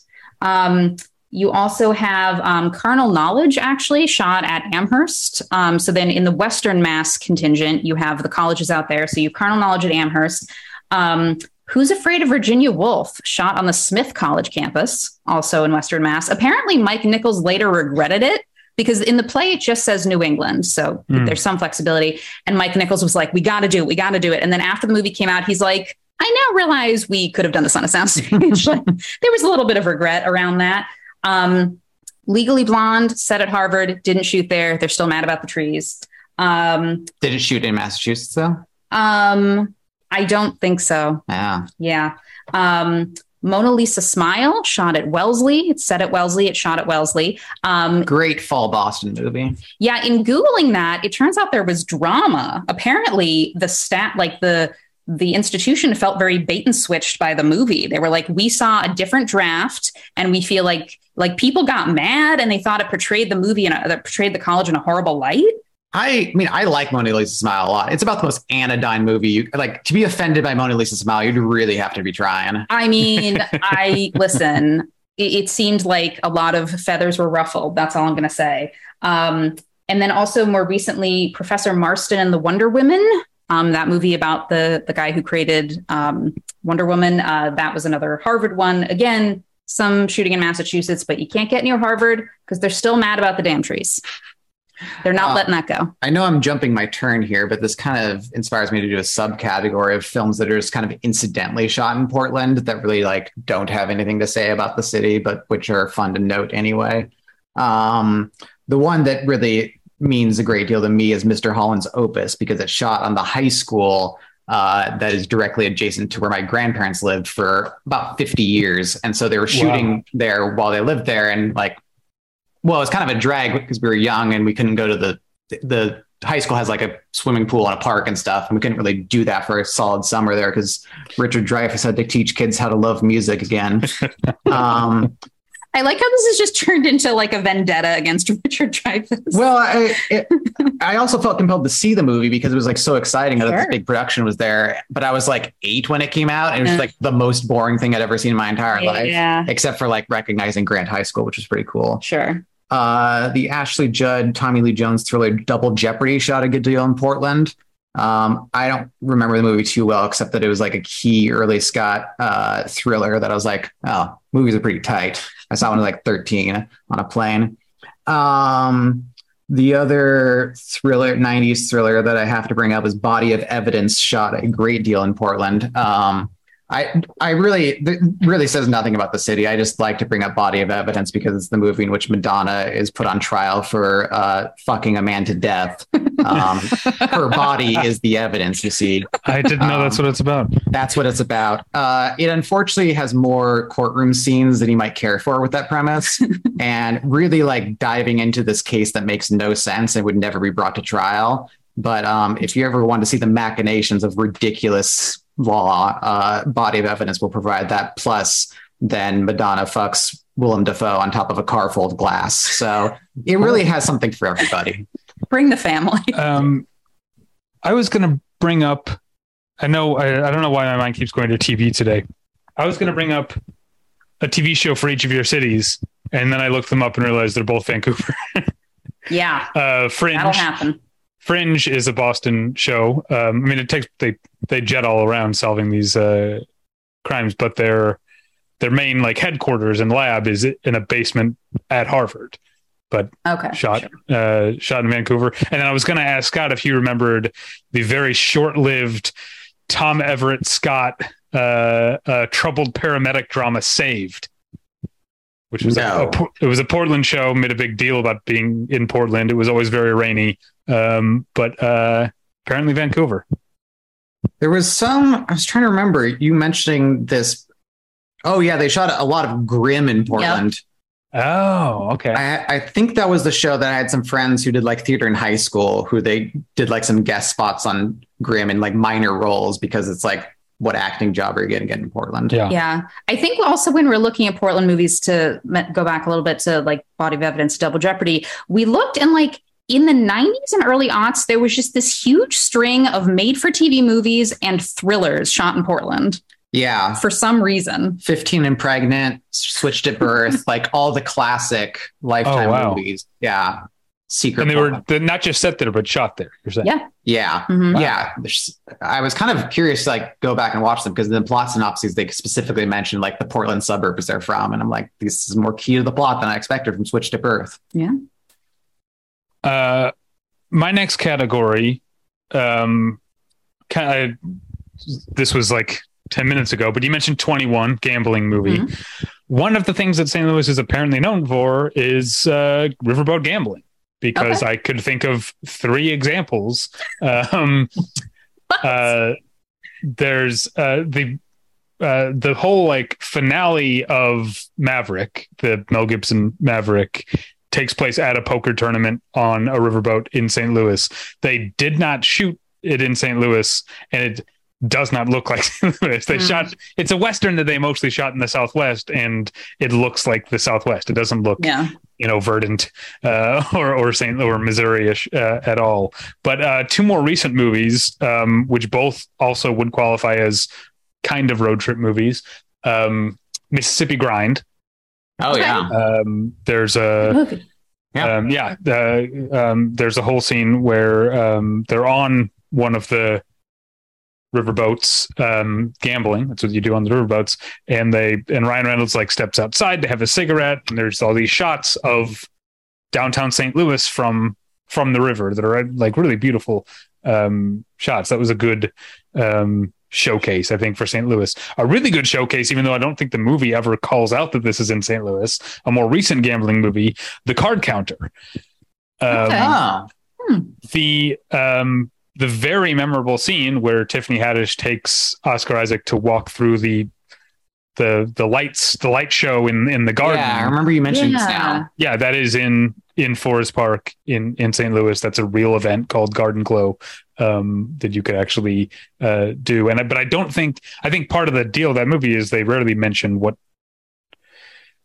Um, you also have um, Carnal Knowledge actually shot at Amherst. Um, so then in the Western Mass contingent, you have the colleges out there. So you have Carnal Knowledge at Amherst. Um, Who's Afraid of Virginia Woolf shot on the Smith College campus, also in Western Mass. Apparently, Mike Nichols later regretted it because in the play it just says New England. So Hmm. there's some flexibility. And Mike Nichols was like, we got to do it. We got to do it. And then after the movie came out, he's like, I now realize we could have done this on a soundstage. there was a little bit of regret around that. Um, Legally Blonde, set at Harvard, didn't shoot there. They're still mad about the trees. Um, Did it shoot in Massachusetts though? um, I don't think so. Yeah. Yeah. Um, Mona Lisa Smile shot at Wellesley. It's set at Wellesley. It shot at Wellesley. Um, Great fall Boston movie. yeah, in googling that, it turns out there was drama. Apparently, the stat, like the the institution, felt very bait and switched by the movie. They were like, "We saw a different draft, and we feel like like people got mad, and they thought it portrayed the movie and that portrayed the college in a horrible light." I mean, I like Mona Lisa Smile a lot. It's about the most anodyne movie. You like to be offended by Mona Lisa Smile. You'd really have to be trying. I mean, I listen. It, it seemed like a lot of feathers were ruffled. That's all I'm going to say. Um, and then also more recently, Professor Marston and the Wonder Women. Um, that movie about the the guy who created um, Wonder Woman. Uh, that was another Harvard one. Again, some shooting in Massachusetts, but you can't get near Harvard because they're still mad about the damn trees. They're not Uh, letting that go. I know I'm jumping my turn here, but this kind of inspires me to do a subcategory of films that are just kind of incidentally shot in Portland that really like don't have anything to say about the city, but which are fun to note anyway. Um, the one that really means a great deal to me is Mr. Holland's Opus because it's shot on the high school uh, that is directly adjacent to where my grandparents lived for about 50 years. And so they were shooting there while they lived there. And like, well, it's kind of a drag because we were young and we couldn't go to the, the high school has like a swimming pool and a park and stuff. And we couldn't really do that for a solid summer there because Richard Dreyfuss had to teach kids how to love music again. um, I like how this has just turned into like a vendetta against Richard Dreyfuss. Well, I it, I also felt compelled to see the movie because it was like so exciting that this big production was there. But I was like eight when it came out, and it was Yeah. like the most boring thing I'd ever seen in my entire life, yeah, except for like recognizing Grant High School, which was pretty cool. sure. Uh, the Ashley Judd, Tommy Lee Jones thriller Double Jeopardy shot a good deal in Portland. Um, I don't remember the movie too well, except that it was like a key early Scott uh, thriller that I was like, oh, movies are pretty tight. I saw one at like 13 on a plane. Um, the other thriller, 90s thriller that I have to bring up is Body of Evidence, shot a great deal in Portland. Um, I I really it really says nothing about the city. I just like to bring up Body of Evidence because it's the movie in which Madonna is put on trial for uh, fucking a man to death. Um, her body is the evidence. You see, I didn't know that's Um, what it's about. that's what it's about. Uh, it unfortunately has more courtroom scenes than you might care for with that premise, and really like diving into this case that makes no sense and would never be brought to trial. But um, if you ever want to see the machinations of ridiculous law, uh, Body of Evidence will provide that. Plus, then Madonna fucks Willem Dafoe on top of a car full of glass. So it really has something for everybody. Bring the family. Um, I was going to bring up. I know. I, I don't know why my mind keeps going to TV today. I was going to bring up a TV show for each of your cities, and then I looked them up and realized they're both Vancouver. Yeah, Uh, that'll Fringe. happen. Fringe is a Boston show. Um, I mean, it takes they they jet all around solving these uh, crimes, but their their main like headquarters and lab is in a basement at Harvard. But Okay. shot uh, shot in Vancouver. And then I was going to ask Scott if he remembered the very short-lived Tom Everett Scott uh, uh, troubled paramedic drama Saved, which was No. a, Por- it was a Portland show. Made a big deal about being in Portland. It was always very rainy, um, but uh, apparently Vancouver. There was some. I was trying to remember you mentioning this. Oh yeah, they shot a lot of Grimm in Portland. Oh, okay. I, I think that was the show that I had some friends who did like theater in high school who they did like some guest spots on Grimm in like minor roles because it's like what acting job are you going to get in Portland? yeah. Yeah. I think also when we're looking at Portland movies to go back a little bit to like Body of Evidence, Double Jeopardy, we looked and like in the 90s and early aughts, there was just this huge string of made for TV movies and thrillers shot in Portland Yeah. for some reason. 15 and pregnant, switched at birth, like all the classic lifetime Oh, wow. movies. Yeah. Secret. And they were they're not just set there, but shot there. You're saying? Yeah. Yeah. Mhm. Yeah, there's- I was kind of curious to like go back and watch them because in the plot synopses they specifically mentioned like the Portland suburbs they're from, and I'm like, this is more key to the plot than I expected from Switched at Birth. Yeah. Uh, my next category, um, kind of, this was like 10 minutes ago, but you mentioned 21 gambling movie. One of the things that St. Louis is apparently known for is uh, riverboat gambling, because I could think of three examples. Um, uh, there's uh, the uh, the whole like finale of Maverick, the Mel Gibson Maverick, takes place at a poker tournament on a riverboat in St. Louis. They did not shoot it in St. Louis, and it does not look like St. Louis. They Mm. shot it's a western that they mostly shot in the Southwest, and it looks like the Southwest. It doesn't look Yeah. You know verdant uh, or or St. or Missouri-ish uh, at all. But uh, two more recent movies, um, which both also would qualify as kind of road trip movies. Um, Mississippi Grind. Oh yeah, Um, there's a Yeah. um, yeah. Uh, um, there's a whole scene where um, they're on one of the riverboats um, gambling. That's what you do on the riverboats. And they and Ryan Reynolds like steps outside to have a cigarette, and there's all these shots of downtown St. Louis from from the river that are like really beautiful um, shots. That was a good um, showcase, I think, for St. Louis. A really good showcase, even though I don't think the movie ever calls out that this is in St. Louis. A more recent gambling movie, The Card Counter. Um, Okay. Oh, The um, the very memorable scene where Tiffany Haddish takes Oscar Isaac to walk through the the the lights the light show in in the garden. yeah, I remember you mentioning this Yeah. now. Yeah, that is in in Forest Park in in St. Louis. That's a real event called Garden Glow um, that you could actually uh, do. And I- but I don't think I think part of the deal of that movie is they rarely mention what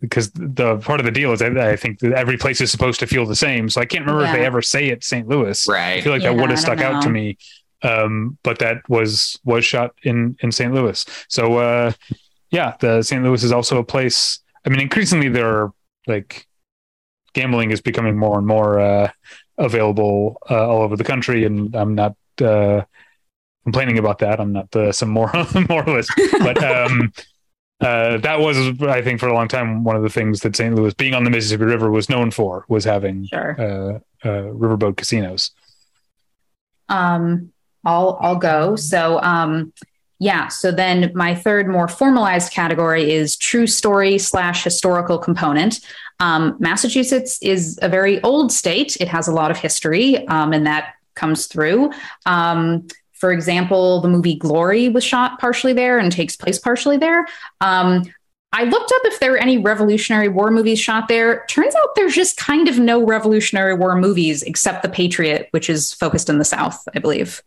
because the part of the deal is that I think that every place is supposed to feel the same. So I can't remember if they ever say it St. Louis. I Right. feel like Yeah, that would have stuck don't out to me. Um, but that was was shot in in St. Louis. So uh, yeah, the St. Louis is also a place. I mean, increasingly there are like gambling is becoming more and more uh, available uh, all over the country, and I'm not uh, complaining about that. I'm not uh, some more moralist, but um, uh, that was, I think, for a long time one of the things that St. Louis, being on the Mississippi River, was known for was having Sure. uh, uh, riverboat casinos. Um, I'll I'll go. So um, yeah. So then my third more formalized category is true story slash historical component. Um, Massachusetts is a very old state. It has a lot of history, um, and that comes through. Um, for example, the movie Glory was shot partially there and takes place partially there. Um, I looked up if there were any Revolutionary War movies shot there. Turns out there's just kind of no Revolutionary War movies except The Patriot, which is focused in the South, I believe.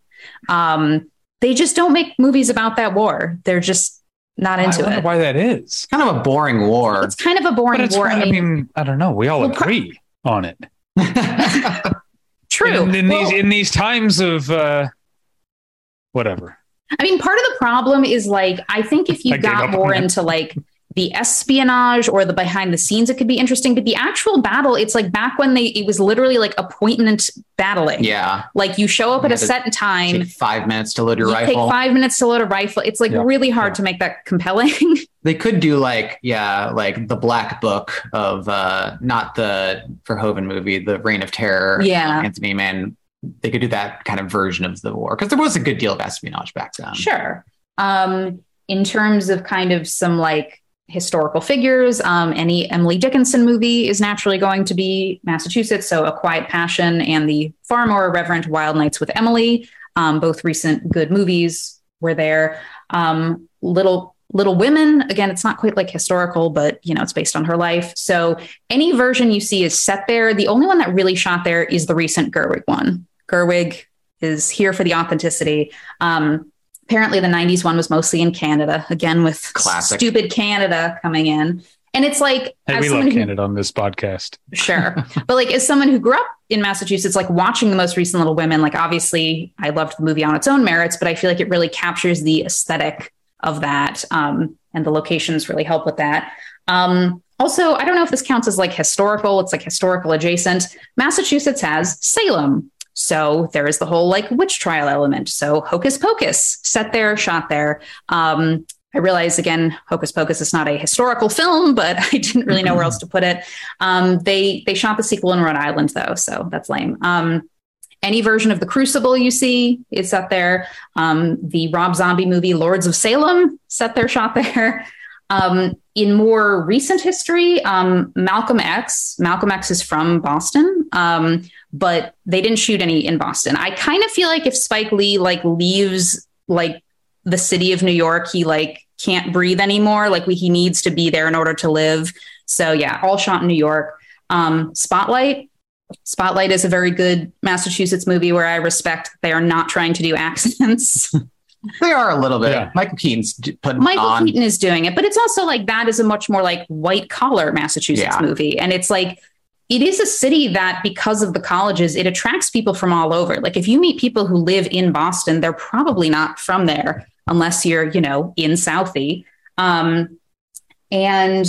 Um, they just don't make movies about that war. They're just not into I it. why that is. Kind of a boring war. It's kind of a But boring it's, war. I mean, I don't know. We all Well, pro- agree on it. true. In, in Well, these in these times of uh, whatever. I mean, part of the problem is like, I think if you I got more into like the espionage or the behind the scenes, it could be interesting. But the actual battle, it's like back when they, it was literally like appointment battling. yeah. Like you show up You at a set time, Take five minutes to load your you rifle. take five minutes to load a rifle. It's like Yeah. really hard Yeah. to make that compelling. They could do like, yeah, like the black book of uh not the Verhoeven movie, the Reign of Terror. Yeah. Anthony Mann. They could do that kind of version of the war. Because there was a good deal of espionage back then. Sure. Um, in terms of kind of some like historical figures, um, any Emily Dickinson movie is naturally going to be Massachusetts. So A Quiet Passion and the far more irreverent Wild Nights with Emily, um, both recent good movies were there. Um, Little Little Women, again, it's not quite like historical, but you know, it's based on her life. So any version you see is set there. The only one that really shot there is the recent Gerwig one. Gerwig is here for the authenticity. Um, apparently, the 90s one was mostly in Canada, again, with Classic. stupid Canada coming in. And it's like, Hey, as we love someone who- Canada on this podcast. Sure. but like as someone who grew up in Massachusetts, like watching the most recent Little Women, like obviously I loved the movie on its own merits, but I feel like it really captures the aesthetic of that. Um, and the locations really help with that. Um, also, I don't know if this counts as like historical, it's like historical adjacent. Massachusetts has Salem. So there is the whole like witch trial element. So Hocus Pocus, set there, shot there. Um, I realize again, Hocus Pocus is not a historical film, but I didn't really know where else to put it. Um, they they shot the sequel in Rhode Island though, so that's lame. Um, any version of the Crucible you see is set there. Um, the Rob Zombie movie Lords of Salem set their shot there. Um, in more recent history, um, Malcolm X. Malcolm X is from Boston, um, but they didn't shoot any in Boston. I kind of feel like if Spike Lee like leaves like the city of New York, he like can't breathe anymore. Like we, he needs to be there in order to live. So yeah, all shot in New York. Um, Spotlight. Spotlight is a very good Massachusetts movie where I respect they are not trying to do accents. They are a little bit. Yeah. Michael Keaton's putting Michael on. Keaton is doing it, but it's also like that is a much more like white collar Massachusetts Yeah. movie. And it's like, it is a city that because of the colleges, it attracts people from all over. Like if you meet people who live in Boston, they're probably not from there unless you're, you know, in Southie. Um, and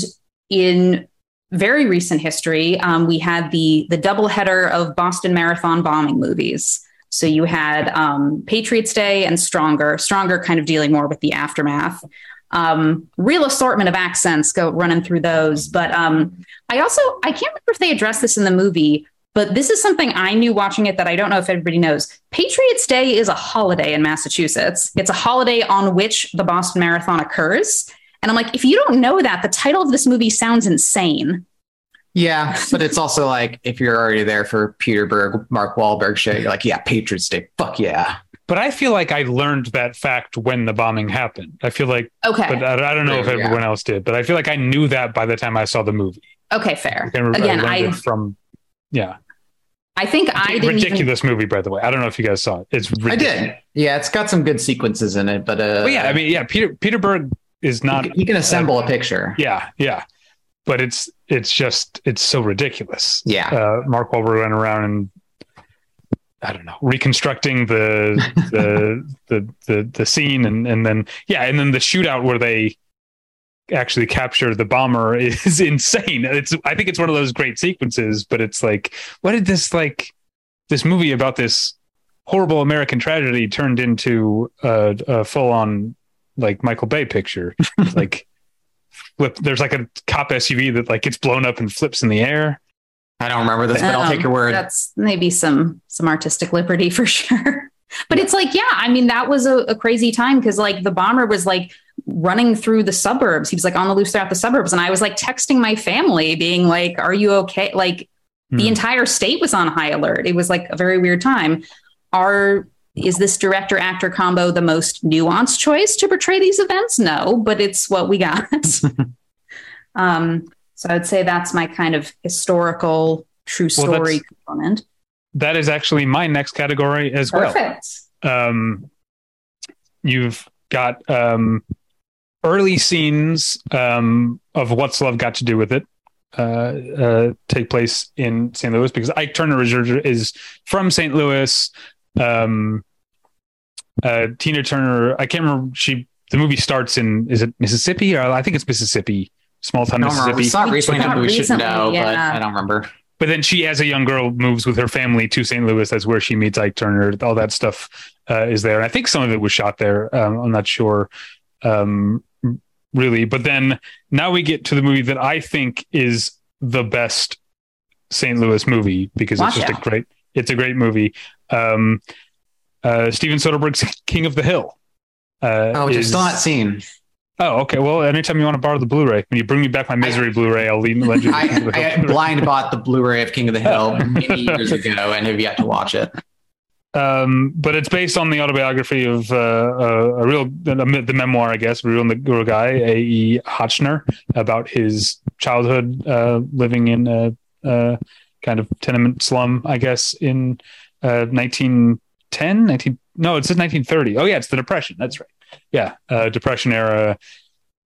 in very recent history, um, we had the the doubleheader of Boston Marathon bombing movies. So you had um, Patriots Day and Stronger. Stronger kind of dealing more with the aftermath. Um, real assortment of accents go running through those. But um, I also I can't remember if they addressed this in the movie, but But this is something I knew watching it that I don't know if everybody knows. Patriots Day is a holiday in Massachusetts. It's a holiday on which the Boston Marathon occurs. And I'm like, if you don't know that, the title of this movie sounds insane. Yeah, but it's also like if you're already there for Peter Berg, Mark Wahlberg shit, you're like, yeah, Patriots Day, fuck yeah. But I feel like I learned that fact when the bombing happened. I feel like, okay, but I, I don't know if Yeah. everyone else did, but I feel like I knew that by the time I saw the movie. Okay, fair. I can- Again, learned I from, yeah, I think I didn't even, ridiculous movie. By the way, I don't know if you guys saw it. It's I did. Yeah, it's got some good sequences in it, but uh, But yeah, I mean, yeah, Peter Peter Berg is he not. can- he can assemble a picture. Yeah, yeah, but it's it's just it's so ridiculous. Yeah. uh, Mark Wahlberg went around and I don't know reconstructing the the, the the the scene and and then yeah and then the shootout where they actually capture the bomber is insane. It's I think it's one of those great sequences, but it's like what did this like this movie about this horrible American tragedy turned into a, a full on like Michael Bay picture like. Flip, there's like a cop SUV that like gets blown up and flips in the air. I don't remember this, but I'll Um, take your word. That's maybe some some artistic liberty for sure. But it's like, yeah, I mean, that was a, a crazy time because like the bomber was like running through the suburbs. He was like on the loose throughout the suburbs. And I was like texting my family, being like, Are you okay? Like the Hmm. entire state was on high alert. It was like a very weird time. Are is this director actor combo the most nuanced choice to portray these events? No, but it's what we got. um, so I'd say that's my kind of historical true story that's- component. that is actually my next category as well. Perfect. Um, you've got um, early scenes um, of what's love got to do with it uh, uh, take place in St. Louis because Ike Turner is, is from St. Louis. Um, uh, Tina Turner, I can't remember. She the movie starts in is it Mississippi or I think it's Mississippi, small town I don't remember. We Mississippi. saw recently, Not but we should recently, know, but yeah. I don't remember. but then she as a young girl moves with her family to st louis that's where she meets ike turner all that stuff uh, is there and i think some of it was shot there um, i'm not sure um, really but then now we get to the movie that i think is the best st louis movie because Watch it's just out. a great it's a great movie um, uh, steven soderbergh's king of the hill uh, Oh, which I've is- still not seen. Oh, okay. Well, anytime you want to borrow the Blu-ray, when you bring me back my misery Blu-ray, I'll leave. Lend you the I, I blind bought the Blu-ray of King of the Hill many years ago and have yet to watch it. um, but it's based on the autobiography of uh, a, a real the, the memoir, I guess, real, real guy, A. E. Hotchner, about his childhood uh, living in a, a kind of tenement slum, I guess, in uh, 1910, 19, no, it says 1930. Oh yeah, it's the Depression. That's right. Yeah, uh, Depression era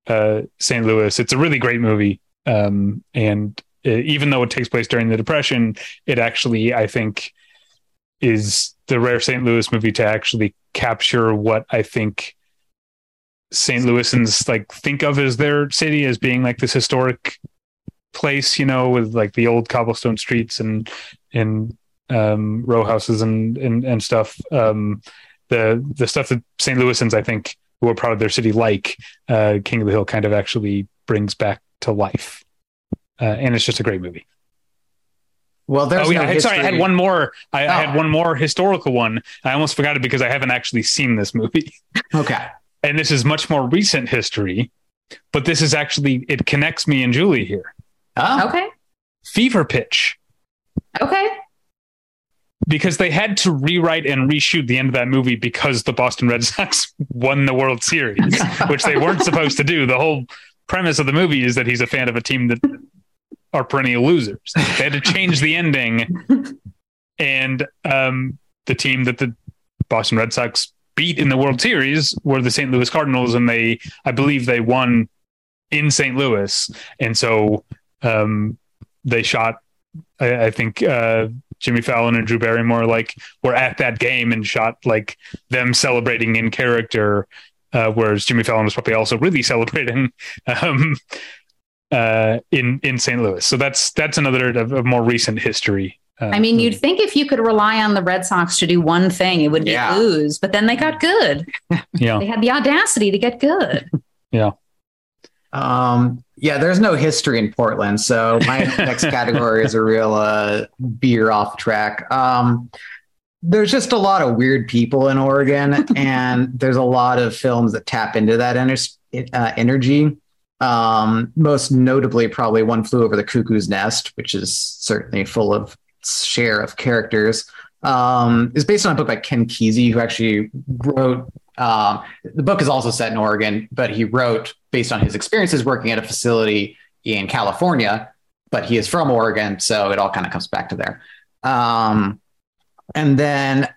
uh, St. Louis. It's a really great movie, um, and uh, even though it takes place during the Depression, it actually, I think, is the rare St. Louis movie to actually capture what I think St. Louisans like think of as their city as being like this historic place, you know, with like the old cobblestone streets and and um, row houses and and and stuff. Um, the the stuff that St. Louisans, I think, who are proud of their city, like uh, King of the Hill, kind of actually brings back to life. Uh, and it's just a great movie. Well, there's oh yeah, no I sorry, I had one more. I, I Oh. had one more historical one. I almost forgot it because I haven't actually seen this movie. Okay. and this is much more recent history, but this is actually it connects me and Julie here. Oh, Okay. Fever Pitch, Okay. Because they had to rewrite and reshoot the end of that movie because the Boston Red Sox won the World Series, which they weren't supposed to do. The whole premise of the movie is that he's a fan of a team that are perennial losers. They had to change the ending, and um, the team that the Boston Red Sox beat in the World Series were the St. Louis Cardinals, and they, I believe, they won in St. Louis, and so um, they shot. I, I think uh, Jimmy Fallon and Drew Barrymore like were at that game and shot like them celebrating in character, uh, whereas Jimmy Fallon was probably also really celebrating um, uh, in in St. Louis. So that's that's another of, of more recent history. Uh, I mean, you'd think if you could rely on the Red Sox to do one thing, it would be Yeah. lose, but then they got good. yeah. They had the audacity to get good. Yeah. Um, Yeah, there's no history in Portland, so my next category is a real uh, beer off track. Um, there's just a lot of weird people in Oregon, and there's a lot of films that tap into that ener- uh, energy. Um, most notably, probably One Flew Over the Cuckoo's Nest, which is certainly full of share of characters. Um, is based on a book by Ken Kesey, who actually wrote. Um, the book is also set in Oregon, but he wrote based on his experiences working at a facility in California. But he is from Oregon, so it all kind of comes back to there. Um, and then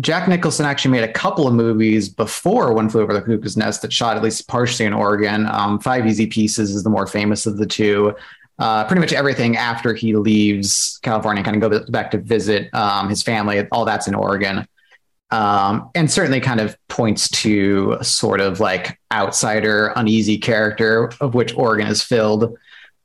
Jack Nicholson actually made a couple of movies before One Flew Over the Cuckoo's Nest that shot at least partially in Oregon. Um, Five Easy Pieces is the more famous of the two. Uh, pretty much everything after he leaves California, kind of go back to visit um, his family, all that's in Oregon. Um, and certainly kind of points to a sort of like outsider, uneasy character of which Oregon is filled.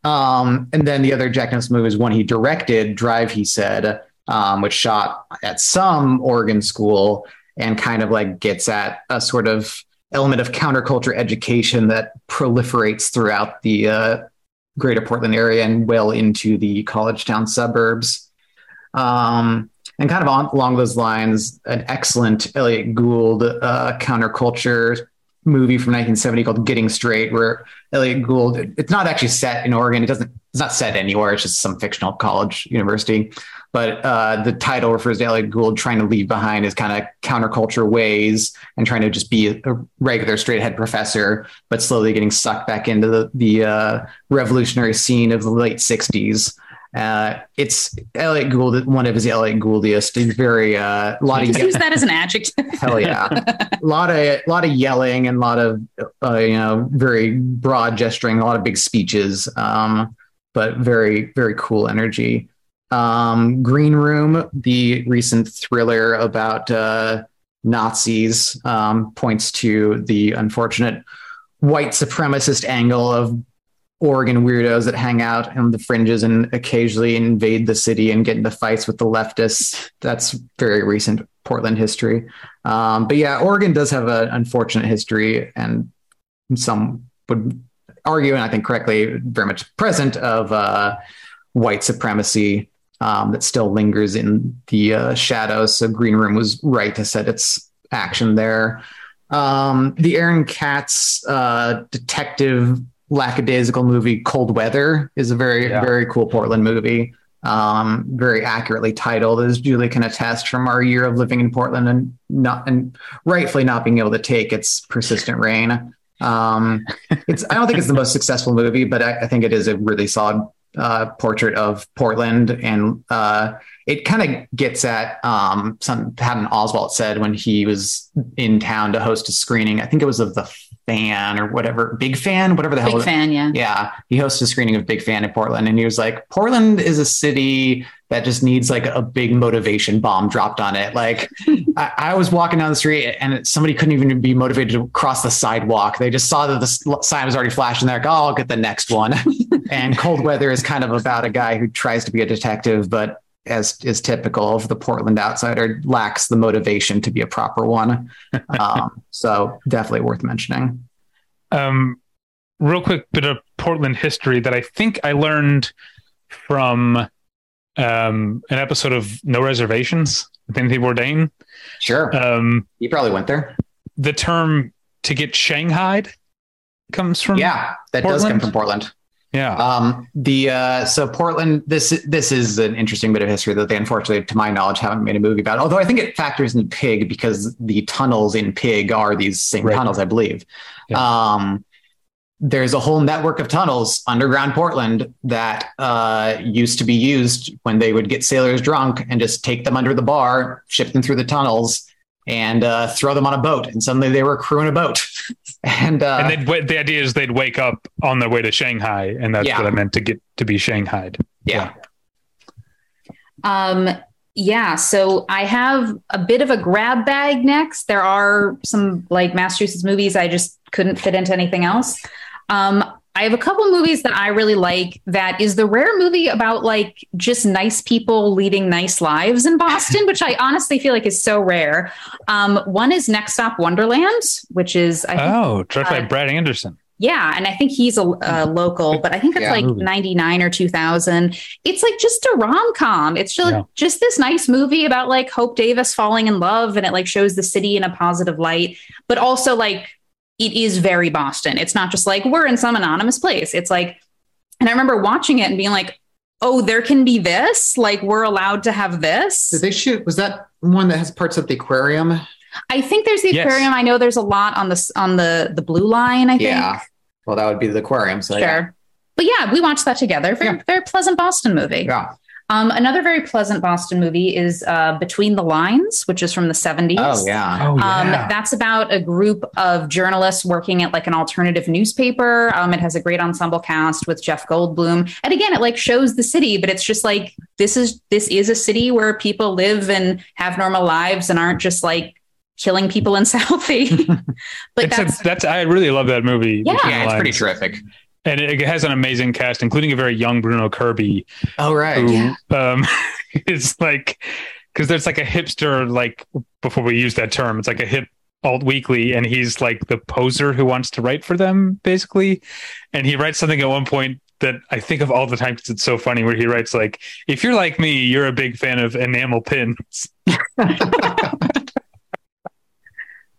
Um, and then the other Jack Nicholson movie is one he directed, Drive, he said, um, which shot at some Oregon school and kind of like gets at a sort of element of counterculture education that proliferates throughout the uh, greater Portland area and well into the college town suburbs. Um, and kind of on, along those lines, an excellent Elliott Gould uh, counterculture movie from 1970 called Getting Straight, where Elliott Gould, it's not actually set in Oregon. It doesn't, it's not set anywhere. It's just some fictional college university but uh, the title refers to Elliott Gould trying to leave behind his kind of counterculture ways and trying to just be a regular straight ahead professor, but slowly getting sucked back into the, the uh, revolutionary scene of the late 60s. Uh, it's Elliot Gould, one of his Elliot Gouldiest. He's very uh, a lot of use that as an adjective. hell yeah, a lot of a lot of yelling and a lot of uh, you know very broad gesturing, a lot of big speeches, um, but very very cool energy. Um, Green Room, the recent thriller about uh, Nazis, um, points to the unfortunate white supremacist angle of Oregon weirdos that hang out on the fringes and occasionally invade the city and get into fights with the leftists. That's very recent Portland history. Um, but yeah, Oregon does have an unfortunate history, and some would argue, and I think correctly, very much present of uh, white supremacy um, that still lingers in the uh, shadows. So Green Room was right to set its action there. Um, the Aaron Katz uh, detective lackadaisical movie Cold Weather is a very yeah. very cool Portland movie. Um, very accurately titled, as Julie can attest from our year of living in Portland and not and rightfully not being able to take its persistent rain. Um, it's I don't think it's the most successful movie, but I, I think it is a really solid uh, portrait of Portland, and uh, it kind of gets at um, some Patton Oswalt said when he was in town to host a screening. I think it was of the fan or whatever, big fan, whatever the hell. Big fan, yeah. Yeah, he hosted a screening of Big Fan in Portland, and he was like, Portland is a city that just needs like a big motivation bomb dropped on it. Like I, I, was walking down the street and somebody couldn't even be motivated to cross the sidewalk. They just saw that the sign was already flashing. They're like, oh, I'll get the next one. and Cold Weather is kind of about a guy who tries to be a detective, but as is typical of the Portland outsider, lacks the motivation to be a proper one. Um, so definitely worth mentioning. Um, real quick bit of Portland history that I think I learned from um, an episode of No Reservations with Anthony Bourdain. Sure. Um, you probably went there. The term to get shanghaied comes from yeah, that Portland? does come from Portland. Yeah. Um, the uh, so Portland. This this is an interesting bit of history that they unfortunately, to my knowledge, haven't made a movie about. Although I think it factors in Pig because the tunnels in Pig are these same right. tunnels, I believe. Yeah. Um, there's a whole network of tunnels underground Portland that uh, used to be used when they would get sailors drunk and just take them under the bar, ship them through the tunnels, and uh, throw them on a boat. And suddenly they were crewing a boat. and uh, and the idea is they'd wake up on their way to Shanghai, and that's yeah. what I meant to get to be Shanghaied. Yeah. yeah. Um. Yeah, so I have a bit of a grab bag next. There are some like Massachusetts movies I just couldn't fit into anything else. Um, I have a couple movies that I really like. That is the rare movie about like just nice people leading nice lives in Boston, which I honestly feel like is so rare. Um, one is Next Stop Wonderland, which is I oh, directed uh, by Brad Anderson. Yeah, and I think he's a, a local, but I think it's Yeah. like 99 or 2000. It's like just a rom-com. It's just Yeah. just this nice movie about like Hope Davis falling in love and it like shows the city in a positive light, but also like it is very Boston. It's not just like we're in some anonymous place. It's like and I remember watching it and being like, "Oh, there can be this? Like we're allowed to have this?" Did they shoot? Was that one that has parts of the aquarium? I think there's the Yes. aquarium. I know there's a lot on the on the the blue line, I think. Yeah. Well, that would be the aquarium. So Sure. yeah. But yeah, we watched that together. Very, Yeah. very pleasant Boston movie. Yeah. Um, another very pleasant Boston movie is uh, Between the Lines, which is from the 70s. Oh yeah. Oh Um, yeah. that's about a group of journalists working at like an alternative newspaper. Um, it has a great ensemble cast with Jeff Goldblum, and again, it like shows the city, but it's just like this is this is a city where people live and have normal lives and aren't just like killing people in Southie. but that's a, that's I really love that movie. Yeah. Yeah, the it's pretty terrific. And it, it has an amazing cast, including a very young Bruno Kirby, Oh right. who um, is like because there's like a hipster like before we use that term, it's like a hip alt weekly, and he's like the poser who wants to write for them basically, and he writes something at one point. That I think of all the time because it's so funny. Where he writes like, "If you're like me, you're a big fan of enamel pins."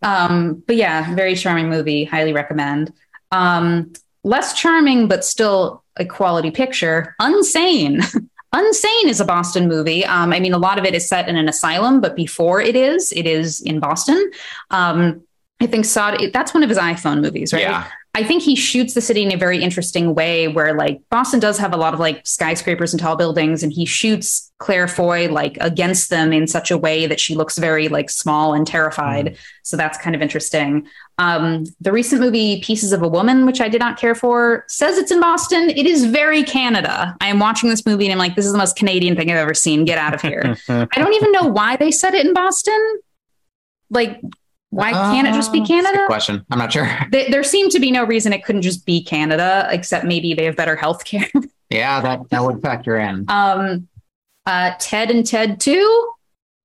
Um, but yeah, very charming movie. Highly recommend. Um, less charming, but still a quality picture. Unsane. Unsane is a Boston movie. Um, I mean, a lot of it is set in an asylum, but before it is, it is in Boston. Um, I think Sod. That's one of his iPhone movies, right? Yeah. I think he shoots the city in a very interesting way where like Boston does have a lot of like skyscrapers and tall buildings and he shoots Claire Foy like against them in such a way that she looks very like small and terrified. So that's kind of interesting. Um, the recent movie Pieces of a Woman, which I did not care for, says it's in Boston. It is very Canada. I am watching this movie and I'm like, this is the most Canadian thing I've ever seen. Get out of here. I don't even know why they set it in Boston. Like, why can't it just be that's a good Canada? question. I'm not sure. Th- there seemed to be no reason it couldn't just be Canada, except maybe they have better health care. Yeah, that that would factor in. um, uh, Ted and Ted 2,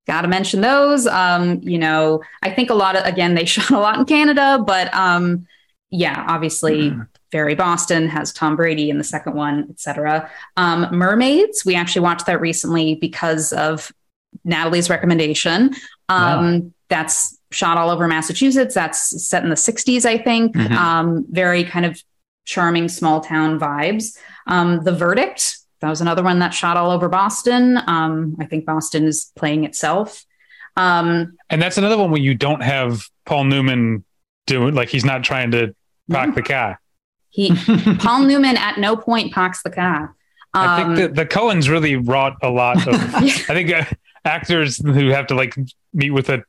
got to mention those. Um, you know, I think a lot of, again, they shot a lot in Canada, but um, yeah, obviously very Boston has Tom Brady in the second one, etc. Um, Mermaids, we actually watched that recently because of Natalie's recommendation. Um, That's shot all over Massachusetts. That's set in the 60s, I think. Mhm. Um, very kind of charming small town vibes. Um, the Verdict, that was another one that shot all over Boston. Um, I think Boston is playing itself. Um, And that's another one where you don't have Paul Newman doing like he's not trying to park the car. he Paul Newman at no point parks the car. I Um, think the, the Coens really wrought a lot of. I think uh, actors who have to like meet with a.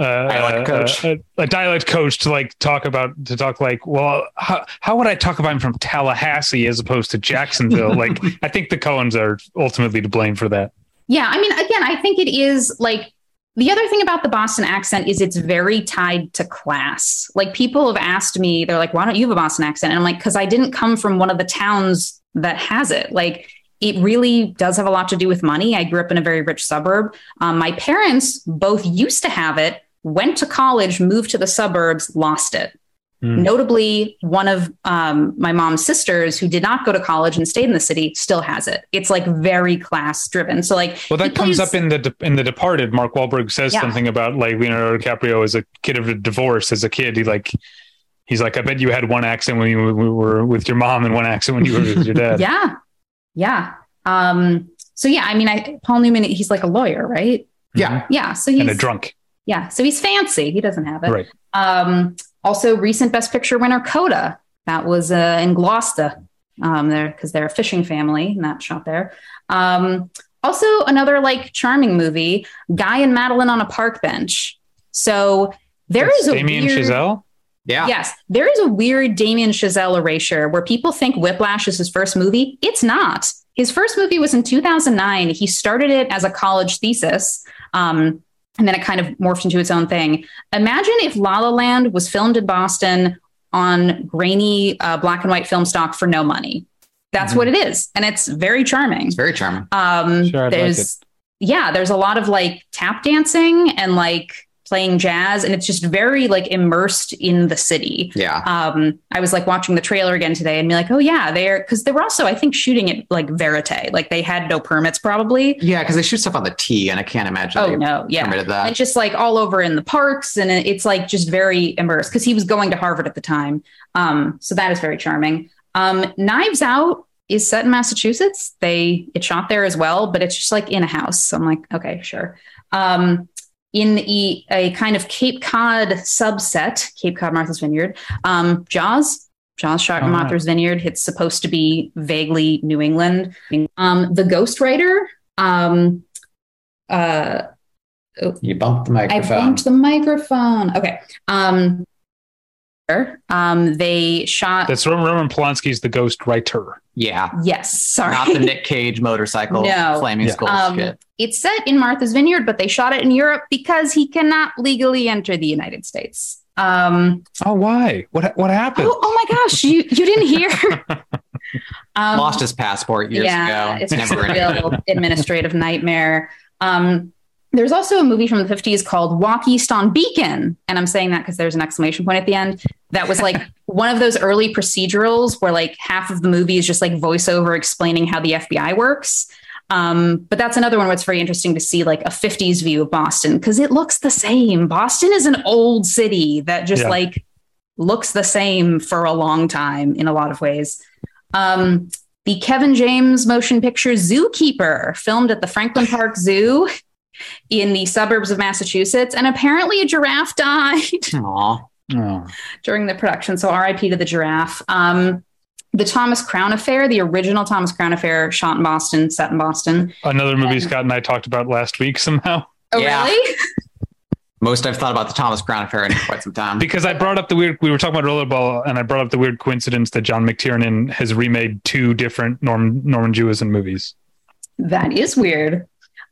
Uh, Dialect coach. A, a, a dialect coach to like talk about to talk like well how, how would I talk about him from Tallahassee as opposed to Jacksonville like I think the Coens are ultimately to blame for that Yeah, I mean, again, I think it is like the other thing about the Boston accent is it's very tied to class. Like people have asked me, they're like, why don't you have a Boston accent? And I'm like, because I didn't come from one of the towns that has it. Like it really does have a lot to do with money. I grew up in a very rich suburb. Um, my parents both used to have it, went to college, moved to the suburbs, lost it. Hmm. Notably, one of um, my mom's sisters who did not go to college and stayed in the city still has it. It's like very class driven. So like, well that comes plays- up in the De- in the Departed Mark Wahlberg says Yeah. something about like Leonardo DiCaprio as a kid of a divorce as a kid he like he's like I bet you had one accent when you were with your mom and one accent when you were with your dad Yeah. Yeah. Um, so yeah, I mean, I Paul Newman, he's like a lawyer, right? Yeah. Yeah. So he's and a drunk yeah. So he's fancy. He doesn't have it. right Um, also recent best picture winner Coda. That was uh, in Gloucester. Um, there because they're a fishing family and that shot there. Um, also another like charming movie, Guy and Madeline on a park bench. So there is a Damien weird, Chazelle Yeah. Yes, there is a weird Damien Chazelle erasure where people think Whiplash is his first movie. It's not. His first movie was in 2009. He started it as a college thesis. Um, and then it kind of morphed into its own thing. Imagine if La La Land was filmed in Boston on grainy uh, black and white film stock for no money. That's Mhm. what it is. And it's very charming. It's very charming. Um, Sure, I'd like there's, yeah, there's a lot of like tap dancing and like playing jazz and it's just very like immersed in the city. Yeah. Um, I was like watching the trailer again today and be like, oh yeah, they're because they were also, I think, shooting it like verite. Like they had no permits probably. Yeah, because they shoot stuff on the T, and I can't imagine. Oh no, yeah, permitted that. and just like all over in the parks, and it's like just very immersed because he was going to Harvard at the time. Um, so that is very charming. Um, Knives Out is set in Massachusetts. They it shot there as well, but it's just like in a house. So I'm like, okay, sure. Um, in a, a kind of Cape Cod subset, Cape Cod Martha's Vineyard, um, Jaws. Jaws shot in Oh, Martha's Vineyard. It's supposed to be vaguely New England. Um, the Ghostwriter. Um, uh, you bumped the microphone. I bumped the microphone. Okay. Um, um, they shot. That's Roman Polanski's The Ghost Writer. yeah, yes, sorry. not the Nick Cage motorcycle No. flaming Yeah. skulls Um, shit. it's set in Martha's Vineyard, but they shot it in Europe because he cannot legally enter the United States. Um, Oh, why? What what happened? oh, oh my gosh, you you didn't hear? um, Lost his passport years yeah, ago. it's just Never a real administrative nightmare. Um, there's also a movie from the 50s called Walk East on Beacon. And I'm saying that because there's an exclamation point at the end. That was like one of those early procedurals where like half of the movie is just like voiceover explaining how the FBI works. Um, but that's another one where it's very interesting to see like a 50s view of Boston because it looks the same. Boston is an old city that just Yeah. like looks the same for a long time in a lot of ways. Um, the Kevin James motion picture Zookeeper, filmed at the Franklin Park Zoo in the suburbs of Massachusetts. And apparently a giraffe died Aw. Oh. during the production. So RIP to the giraffe. Um, the Thomas Crown Affair, the original Thomas Crown Affair, shot in Boston, set in Boston. Another movie Scott and I talked about last week somehow. Oh, Yeah. really? Most I've thought about the Thomas Crown affair in quite some time. Because I brought up the weird, we were talking about Rollerball, and I brought up the weird coincidence that John McTiernan has remade two different Norm, Norman Jewison movies. That is weird.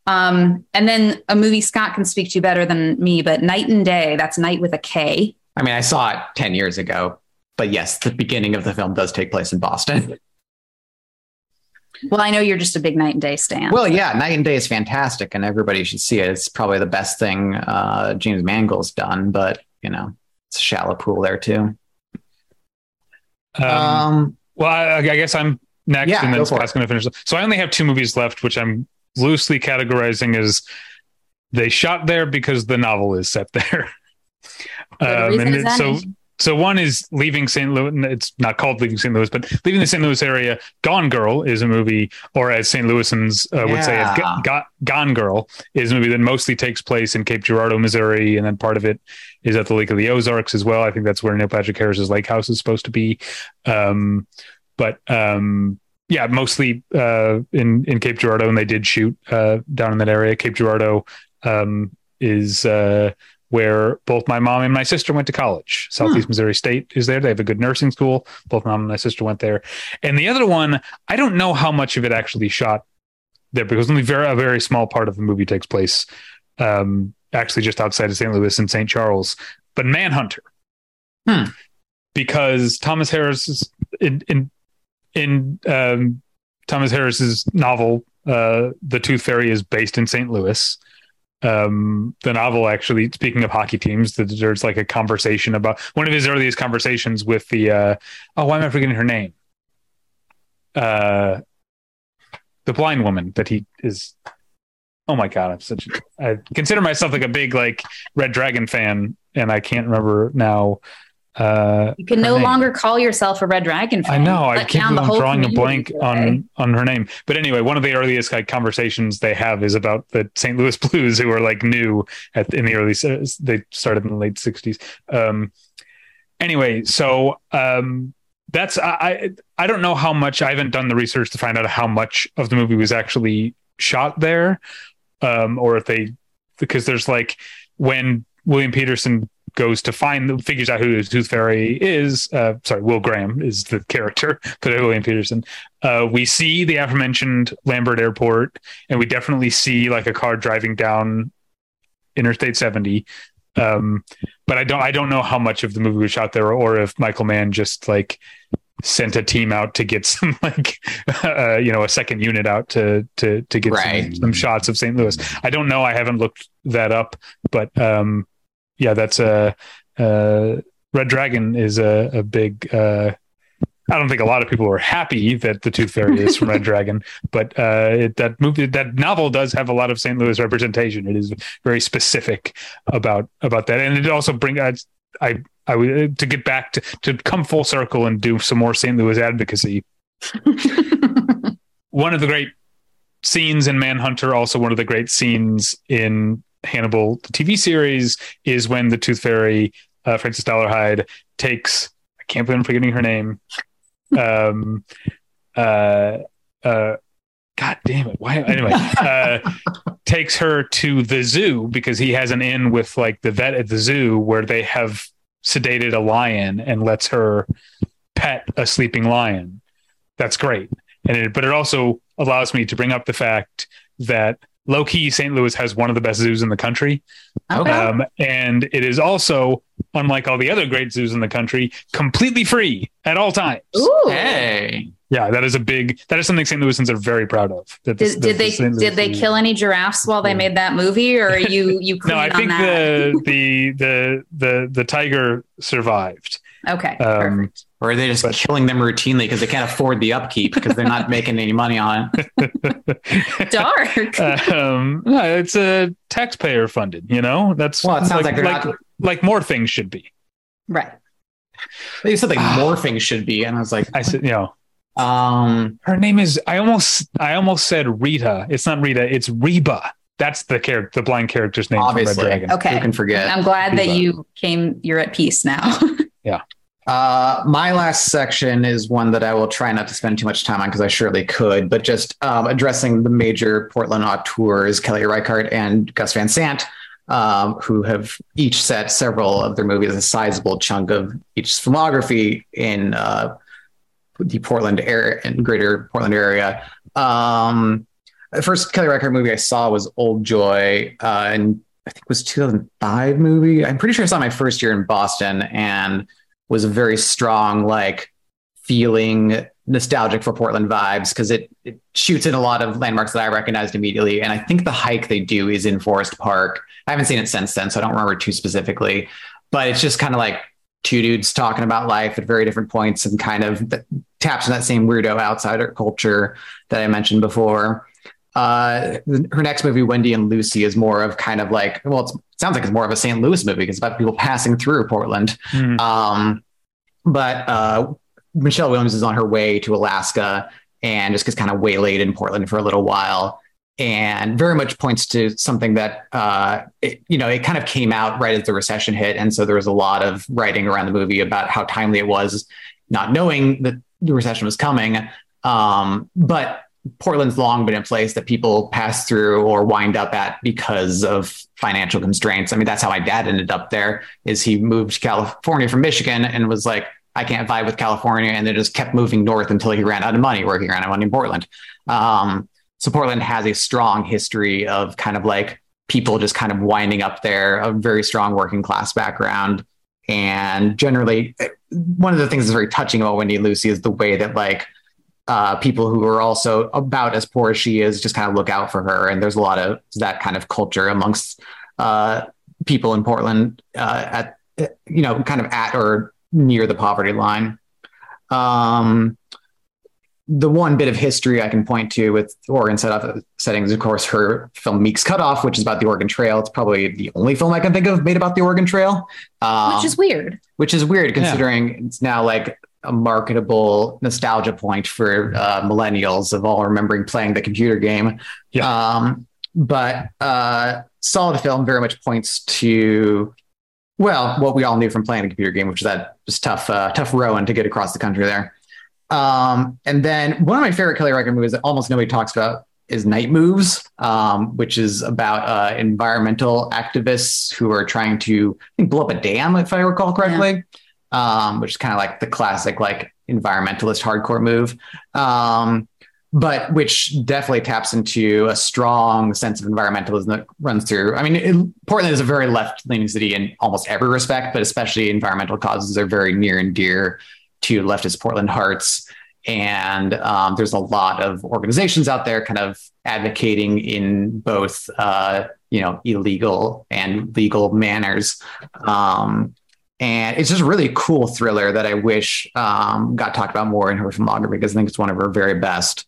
Um, and then a movie Scott can speak to better than me, but Night and Day, that's night with a K. I mean, I saw it 10 years ago, but yes, the beginning of the film does take place in Boston. Well, I know you're just a big Night and Day stan. Well, yeah, Night and Day is fantastic and everybody should see it. It's probably the best thing uh, James Mangold's done, but, you know, it's a shallow pool there too. Um, Um, well, I, I guess I'm next, Yeah, and then go Scott's going to finish. So I only have two movies left, which I'm loosely categorizing as they shot there because the novel is set there. Reason and it- so so one is leaving St. Louis. It's not called leaving St. Louis, but leaving the St. Louis area. Gone Girl is a movie, or as St. Louisans uh, would say, it, Yeah. Go- Gone Girl is a movie that mostly takes place in Cape Girardeau, Missouri, and then part of it is at the Lake of the Ozarks as well. I think that's where Neil Patrick Harris's lake house is supposed to be. Um, but um, yeah, mostly uh, in in Cape Girardeau, and they did shoot uh, down in that area. Cape Girardeau um, is uh, where both my mom and my sister went to college. Southeast Missouri State is there. They have a good nursing school. Both mom and my sister went there. And the other one, I don't know how much of it actually shot there because only very a very small part of the movie takes place um, actually just outside of St. Louis and St. Charles. But Manhunter, Hmm. because Thomas Harris is in in in um, Thomas Harris's novel, uh, The Tooth Fairy is based in St. Louis. Um, the novel actually, speaking of hockey teams, there's like a conversation about one of his earliest conversations with the uh, oh, why am I forgetting her name? Uh, the blind woman that he is. Oh my god, I'm such. A, I consider myself like a big like Red Dragon fan, and I can't remember now. Uh, you can no name. longer call yourself a Red Dragon fan. I know. I Let can't down the believe I'm drawing a blank on on her name. But anyway, one of the earliest like conversations they have is about the St. Louis Blues, who are like new at in the early. They started in the late '60s. Um, anyway, so um, that's I, I I don't know how much. I haven't done the research to find out how much of the movie was actually shot there, um, or if they because there's like when William Petersen goes to find the figures out who the Tooth Fairy is. Uh, sorry, Will Graham is the character, but William Petersen. Uh, we see the aforementioned Lambert Airport, and we definitely see like a car driving down Interstate 70. Um, but I don't I don't know how much of the movie was shot there, or if Michael Mann just like sent a team out to get some like uh, you know a second unit out to to to get some, some shots of St. Louis. I don't know. I haven't looked that up, but um, yeah, that's a uh, Red Dragon is a, a big. Uh, I don't think a lot of people are happy that the Tooth Fairy is from Red Dragon, but uh, it, that movie, that novel does have a lot of St. Louis representation. It is very specific about about that, and it also bring. Uh, I I would to get back to to come full circle and do some more St. Louis advocacy. one of the great scenes in Manhunter, also one of the great scenes in Hannibal, the TV series, is when the Tooth Fairy, uh, Francis Dolarhyde, takes. I can't believe I'm forgetting her name. Um, uh, uh, God damn it! Why? Anyway, uh, takes her to the zoo because he has an in with like the vet at the zoo where they have sedated a lion and lets her pet a sleeping lion. That's great, and it, but it also allows me to bring up the fact that low key St. Louis has one of the best zoos in the country. Okay. Um, and it is also, unlike all the other great zoos in the country, completely free at all times. Ooh. Hey. Yeah, that is a big. That is something St. Louisans are very proud of. That this- Did, that did they the St. Did they kill any giraffes while they made that movie, or are you you clean No, I on think that? the the the the the tiger survived. Okay, Um, perfect. Or are they just But- killing them routinely because they can't afford the upkeep because they're not making any money on it? Dark. um, no, it's a taxpayer funded. You know, that's Well, it sounds like they're like, not- like more things should be. right. They said like more things should be, and I was like, I said, you know, um, her name is. I almost I almost said Rita. It's not Rita. It's Reba. That's the character, the blind character's name obviously, from Red Dragon. Okay. who can forget? I'm glad that you came. You're at peace now. Uh, my last section is one that I will try not to spend too much time on because I surely could, but just um, addressing the major Portland auteurs, Kelly Reichardt and Gus Van Sant, um, who have each set several of their movies, a sizable chunk of each filmography in uh, the Portland area and greater Portland area. Um, the first Kelly Reichardt movie I saw was Old Joy, uh, and I think it was 2005 movie. I'm pretty sure I saw my first year in Boston and was a very strong like feeling nostalgic for Portland vibes because it, it shoots in a lot of landmarks that I recognized immediately. And I think the hike they do is in Forest Park. I haven't seen it since then, so I don't remember too specifically. But it's just kind of like two dudes talking about life at very different points and kind of taps in that same weirdo outsider culture that I mentioned before. Uh, her next movie, Wendy and Lucy, is more of kind of like, well, it's, it sounds like it's more of a St. Louis movie because it's about people passing through Portland. Mhm. Um, but uh, Michelle Williams is on her way to Alaska and just gets kind of waylaid in Portland for a little while. And very much points to something that, uh, it, you know, it kind of came out right as the recession hit. And so there was a lot of writing around the movie about how timely it was, not knowing that the recession was coming. Um, but Portland's long been a place that people pass through or wind up at because of financial constraints. I mean, that's how my dad ended up there. Is he moved to California from Michigan and was like, I can't vibe with California, and then just kept moving north until he ran out of money working around money in Portland. Um, so Portland has a strong history of kind of like people just kind of winding up there, a very strong working class background. And generally, one of the things that's very touching about Wendy and Lucy is the way that like uh, people who are also about as poor as she is just kind of look out for her. And there's a lot of that kind of culture amongst uh, people in Portland uh, at, you know, kind of at or near the poverty line. Um, the one bit of history I can point to with Oregon set up settings, of course, her film Meek's Cutoff, which is about the Oregon Trail. It's probably the only film I can think of made about the Oregon Trail. Um, Which is weird. which is weird considering it's now like a marketable nostalgia point for uh, millennials of all remembering playing the computer game. Yeah. Um, but uh, solid film very much points to well what we all knew from playing the computer game, which is that just tough uh, tough rowing to get across the country there. Um, and then one of my favorite Kelly Reichardt movies that almost nobody talks about is Night Moves, um, which is about uh, environmental activists who are trying to I think, blow up a dam, if I recall correctly, um, which is kind of like the classic like environmentalist hardcore move, um, but which definitely taps into a strong sense of environmentalism that runs through. I mean, it, Portland is a very left-leaning city in almost every respect, but especially environmental causes are very near and dear to leftist Portland hearts. and um, there's a lot of organizations out there kind of advocating in both uh, you know illegal and legal manners um, and it's just a really cool thriller that I wish um, got talked about more in her filmography because I think it's one of her very best.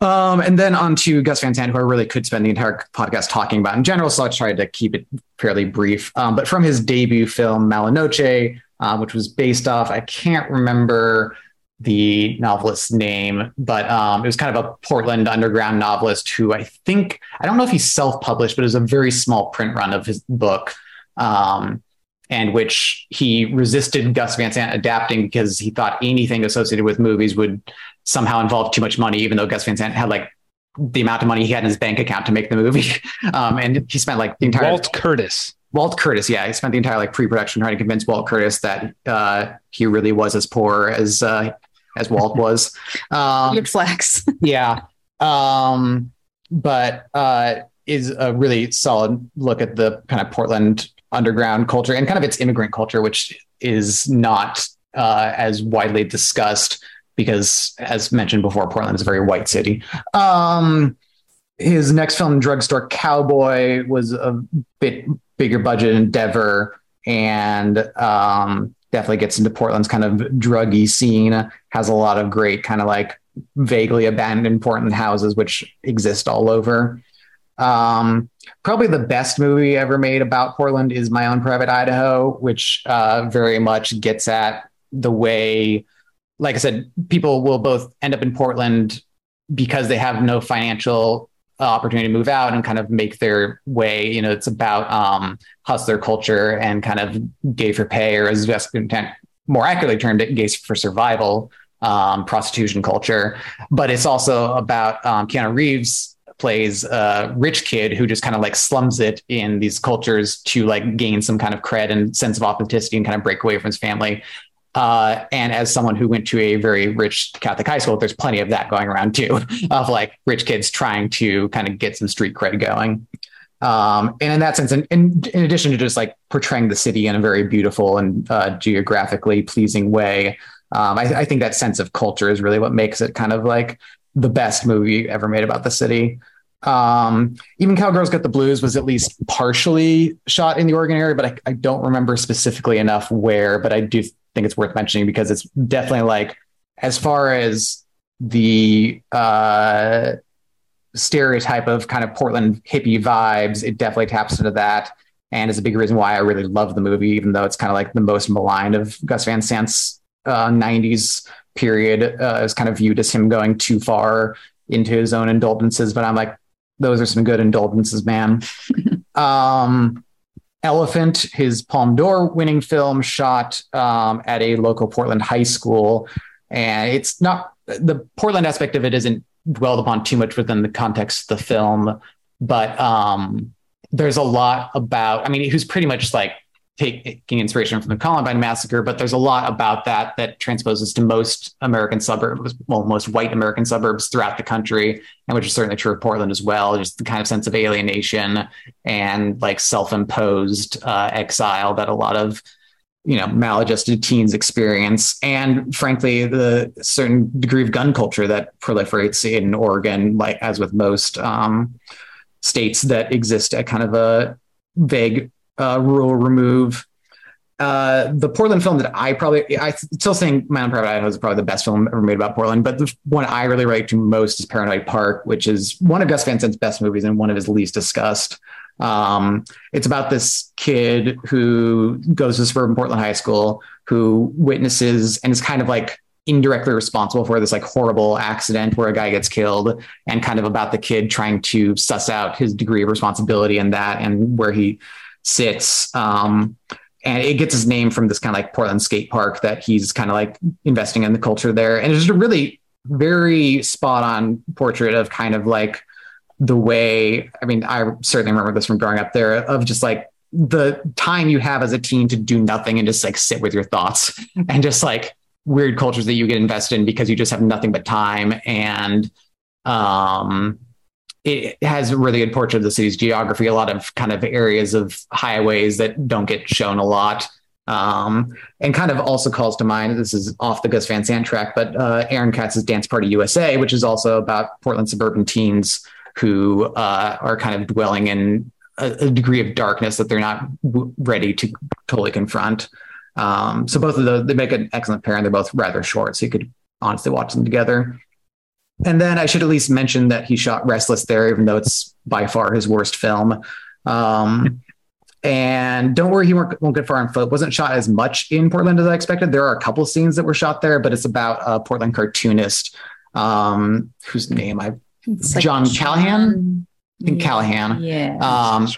Um, and then on to Gus Van Sant, who I really could spend the entire podcast talking about in general. So I tried to keep it fairly brief. Um, but from his debut film, Mala Noche, uh, which was based off, I can't remember the novelist's name, but um, it was kind of a Portland underground novelist who I think, I don't know if he's self published, but it was a very small print run of his book. Um, and which he resisted Gus Van Sant adapting because he thought anything associated with movies would somehow involve too much money, even though Gus Van Sant had like the amount of money he had in his bank account to make the movie. Um, and he spent like the entire Walt Curtis. Walt Curtis, yeah, he spent the entire like pre-production trying to convince Walt Curtis that uh, he really was as poor as uh, as Walt was. Um, Good flex. yeah, um, but uh, is a really solid look at the kind of Portland underground culture and kind of its immigrant culture, which is not uh, as widely discussed because, as mentioned before, Portland is a very white city. Um, his next film, Drugstore Cowboy, was a bit bigger budget endeavor and um, definitely gets into Portland's kind of druggy scene. Has a lot of great kind of like vaguely abandoned Portland houses, which exist all over. Um, probably the best movie ever made about Portland is My Own Private Idaho, which uh, very much gets at the way, like I said, people will both end up in Portland because they have no financial uh, opportunity to move out and kind of make their way. You know, it's about um, hustler culture and kind of gay for pay, or as more accurately termed it, gays for survival, um, prostitution culture. But it's also about um, Keanu Reeves plays a rich kid who just kind of like slums it in these cultures to like gain some kind of cred and sense of authenticity and kind of break away from his family. Uh, and as someone who went to a very rich Catholic high school, there's plenty of that going around too, of like rich kids trying to kind of get some street cred going. Um, and in that sense, and, in addition to just like portraying the city in a very beautiful and uh, geographically pleasing way, um, I, I, think that sense of culture is really what makes it kind of like the best movie ever made about the city. Um, even Cowgirls Got the Blues was at least partially shot in the Oregon area, but I, I, don't remember specifically enough where. But I do think it's worth mentioning because it's definitely like as far as the uh, stereotype of kind of Portland hippie vibes, it definitely taps into that. And is a big reason why I really love the movie, even though it's kind of like the most maligned of Gus Van Sant's uh, 90s period uh, is kind of viewed as him going too far into his own indulgences. But I'm like, those are some good indulgences, man. um, Elephant, his Palme d'Or winning film, shot um, at a local Portland high school. And it's not the Portland aspect of it isn't dwelled upon too much within the context of the film, but um, there's a lot about, I mean, who's pretty much like taking inspiration from the Columbine massacre, but there's a lot about that that transposes to most American suburbs, well, most white American suburbs throughout the country, and which is certainly true of Portland as well. Just the kind of sense of alienation and like self-imposed uh, exile that a lot of you know maladjusted teens experience, and frankly, the certain degree of gun culture that proliferates in Oregon, like as with most um, states that exist at kind of a vague uh, rural remove. Uh, the Portland film that I probably, I still think My Own Private Idaho is probably the best film ever made about Portland, but the one I really relate to most is Paranoid Park, which is one of Gus Van Sant's best movies and one of his least discussed. Um, it's about this kid who goes to suburban Portland High School who witnesses and is kind of like indirectly responsible for this like horrible accident where a guy gets killed and kind of about the kid trying to suss out his degree of responsibility in that and where he sits. Um, and it gets his name from this kind of like Portland skate park that he's kind of like investing in the culture there. And it's just a really very spot on portrait of kind of like the way, I mean, I certainly remember this from growing up there of just like the time you have as a teen to do nothing and just like sit with your thoughts and just like weird cultures that you get invested in because you just have nothing but time and um it has a really good portrait of the city's geography, a lot of kind of areas of highways that don't get shown a lot. Um, and kind of also calls to mind this is off the Gus Van Sant track, but uh, Aaron Katz's Dance Party USA, which is also about Portland suburban teens who uh, are kind of dwelling in a, a, degree of darkness that they're not w- ready to totally confront. Um, so both of those they make an excellent pair, and they're both rather short, so you could honestly watch them together. And then I should at least mention that he shot Restless there, even though it's by far his worst film. Um, and don't worry, he won't, won't get far on foot. Wasn't shot as much in Portland as I expected. There are a couple scenes that were shot there, but it's about a Portland cartoonist um, whose name I like John Callahan. I think yeah. Callahan. Yeah. Um,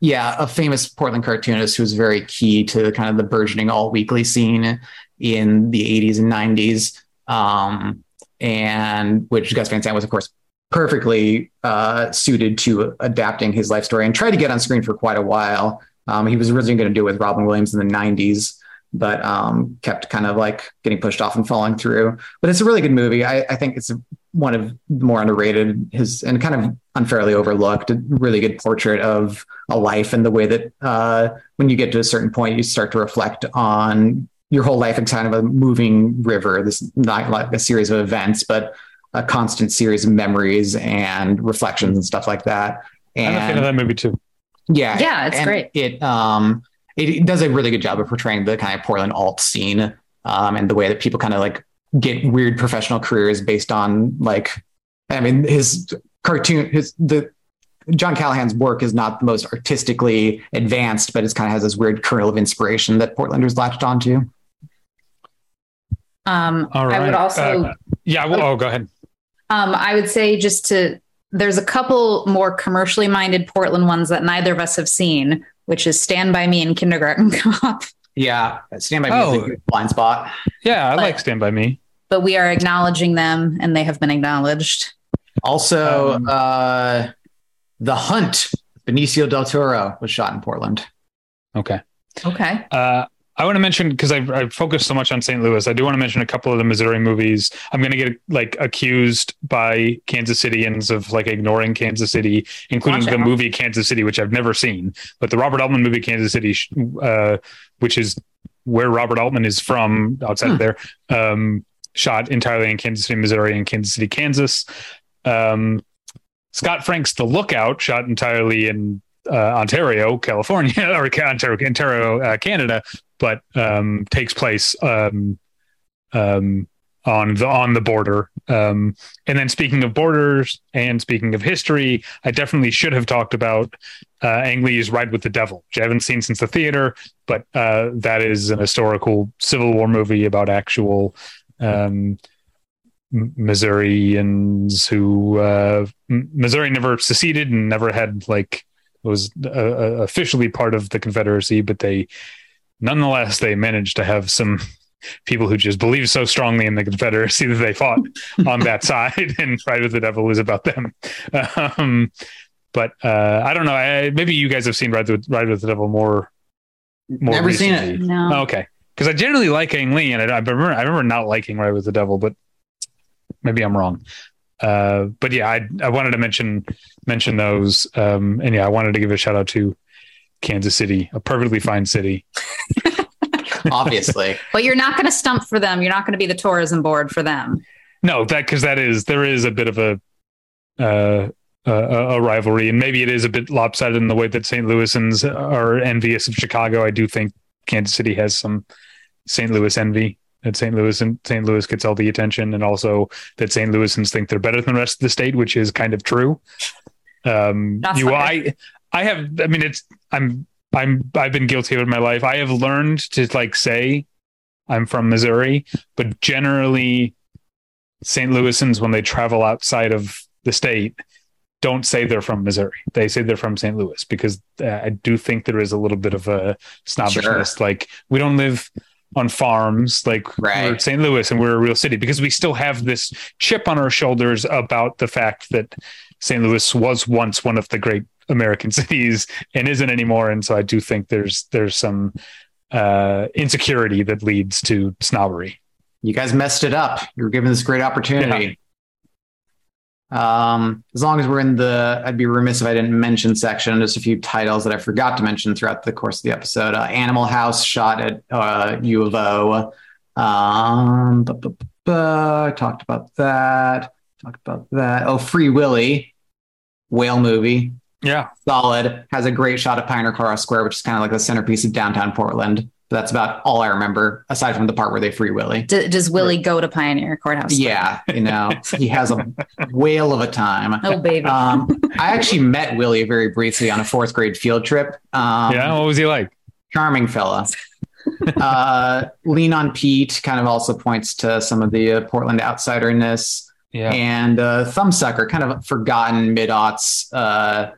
yeah, a famous Portland cartoonist who was very key to the kind of the burgeoning all weekly scene in the 80s and 90s. Um, and which Gus Van Sant was, of course, perfectly uh, suited to adapting his life story and tried to get on screen for quite a while. Um, he was originally going to do it with Robin Williams in the 90s, but um, kept kind of like getting pushed off and falling through. But it's a really good movie. I, I think it's one of the more underrated, his and kind of unfairly overlooked. A really good portrait of a life and the way that uh, when you get to a certain point, you start to reflect on your whole life. It's kind of a moving river. This not like a series of events, but a constant series of memories and reflections and stuff like that. And I'm a fan of that movie too. Yeah, yeah, it's great. It um it does a really good job of portraying the kind of Portland alt scene um, and the way that people kind of like get weird professional careers based on like I mean his cartoon his the John Callahan's work is not the most artistically advanced, but it kind of has this weird kernel of inspiration that Portlanders latched onto. Um, right. I would also, uh, yeah. Well, oh, go ahead. Um, I would say just to there's a couple more commercially minded Portland ones that neither of us have seen, which is Stand by Me and Kindergarten Cop. Yeah, Stand by Me oh. is a blind spot. Yeah, I but, like Stand by Me. But we are acknowledging them, and they have been acknowledged. Also, um, uh, The Hunt, Benicio del Toro was shot in Portland. Okay. Okay. Uh, I want to mention because I've, I've, focused so much on St. Louis. I do want to mention a couple of the Missouri movies. I'm going to get like accused by Kansas Cityans of like ignoring Kansas City, including the movie Kansas City, which I've never seen, but the Robert Altman movie Kansas City, uh, which is where Robert Altman is from outside hmm. of there, um, shot entirely in Kansas City, Missouri, and Kansas City, Kansas. Um, Scott Frank's The Lookout, shot entirely in uh, Ontario, California, or Ontario, Ontario, uh, Canada, but um, takes place um, um, on the on the border. Um, and then, speaking of borders and speaking of history, I definitely should have talked about uh, Ang Lee's Ride with the Devil, which I haven't seen since the theater, but uh, that is an historical Civil War movie about actual. Um, Missourians who uh, Missouri never seceded and never had like was uh, uh, officially part of the Confederacy, but they nonetheless they managed to have some people who just believed so strongly in the Confederacy that they fought on that side, and Ride with the Devil is about them. Um, but uh, I don't know. I, maybe you guys have seen Ride with Ride with the Devil more. more Never recently. seen it. No. Oh, okay, because I generally like Ang Lee, and I, I, remember I remember not liking Ride with the Devil, but maybe I'm wrong. Uh, but yeah, I I wanted to mention mention those, um, and yeah, I wanted to give a shout out to Kansas City, a perfectly fine city. Obviously, but you're not going to stump for them. You're not going to be the tourism board for them. No, that because that is there is a bit of a uh, a, a, rivalry, and maybe it is a bit lopsided in the way that St. Louisans are envious of Chicago. I do think Kansas City has some St. Louis envy that St. Louis and St. Louis gets all the attention, and also that St. Louisans think they're better than the rest of the state, which is kind of true. Um, That's you, I, I have. I mean, it's. I'm. I'm. I've been guilty of it in my life. I have learned to like say, I'm from Missouri, but generally, St. Louisans when they travel outside of the state don't say they're from Missouri. They say they're from St. Louis because uh, I do think there is a little bit of a snobbishness. Sure. Like we don't live on farms like right. St. Louis and we're a real city because we still have this chip on our shoulders about the fact that St. Louis was once one of the great American cities and isn't anymore. And so I do think there's there's some uh, insecurity that leads to snobbery. You guys messed it up. You were given this great opportunity. Um, as long as we're in the, I'd be remiss if I didn't mention section. Just a few titles that I forgot to mention throughout the course of the episode. Uh, Animal House shot at uh, U of O. Um, bu- bu- bu- talked about that. Talked about that. Oh, Free Willy, whale movie. Yeah. Solid. Has a great shot of Pioneer Courthouse Square, which is kind of like the centerpiece of downtown Portland. But that's about all I remember, aside from the part where they free Willie. D- does Willie go to Pioneer Courthouse? Yeah, you know, he has a whale of a time. Oh baby. Um, I actually met Willie very briefly on a fourth grade field trip. Um, yeah. What was he like? charming fella. uh, Lean on Pete kind of also points to some of the uh, Portland outsiderness. Yeah. And uh, Thumbsucker, kind of forgotten mid aughts uh,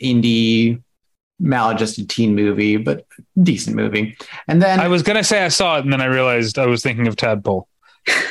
indie maladjusted teen movie, but decent movie. And then I was gonna say I saw it, and then I realized I was thinking of Tadpole.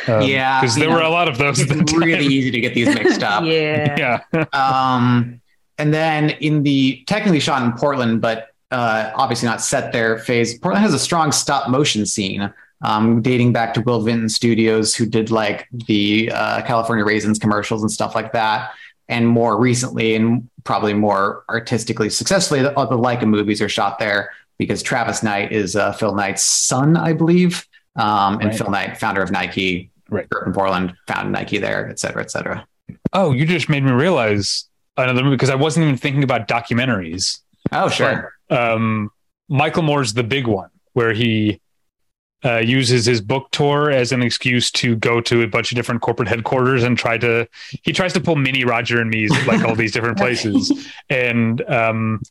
Um, Yeah, because there you were a lot of those. At the it's time. really easy to get these mixed up. yeah. Yeah. Um, and then in the technically shot in Portland, but uh, obviously not set there phase, Portland has a strong stop motion scene. Um, dating back to Will Vinton Studios, who did like the uh, California Raisins commercials and stuff like that. And more recently, and probably more artistically successfully, the, the Laika movies are shot there because Travis Knight is uh, Phil Knight's son, I believe. Um, and Right. Phil Knight, founder of Nike, Right. in Portland, founded Nike there, et cetera, et cetera. Oh, you just made me realize another movie because I wasn't even thinking about documentaries. Oh, sure. um, Michael Moore's The Big One, where he uh, uses his book tour as an excuse to go to a bunch of different corporate headquarters and try to he tries to pull mini Roger and me's like all these different places. And um,